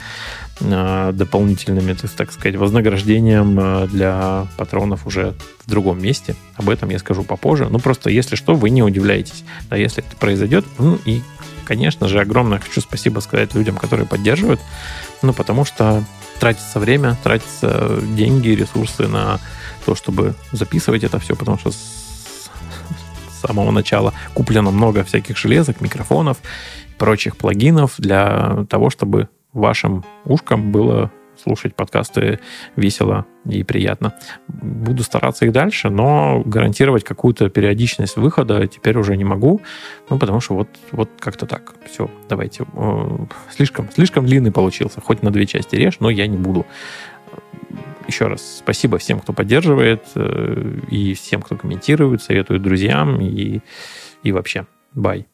э, дополнительными, так сказать, вознаграждением э, для патронов уже в другом месте. Об этом я скажу попозже. Ну, просто, если что, вы не удивляйтесь. Да, если это произойдет, ну, и, конечно же, огромное хочу спасибо сказать людям, которые поддерживают, ну, потому что тратится время, тратятся деньги, ресурсы на то, чтобы записывать это все, потому что с самого начала куплено много всяких железок, микрофонов прочих плагинов для того, чтобы вашим ушкам было слушать подкасты весело и приятно. Буду стараться их дальше, но гарантировать какую-то периодичность выхода теперь уже не могу, ну, потому что вот, вот как-то так. Все, давайте. Слишком, слишком длинный получился. Хоть на две части режь, но я не буду еще раз спасибо всем, кто поддерживает, э, и всем, кто комментирует, советует друзьям, и, и вообще. Бай.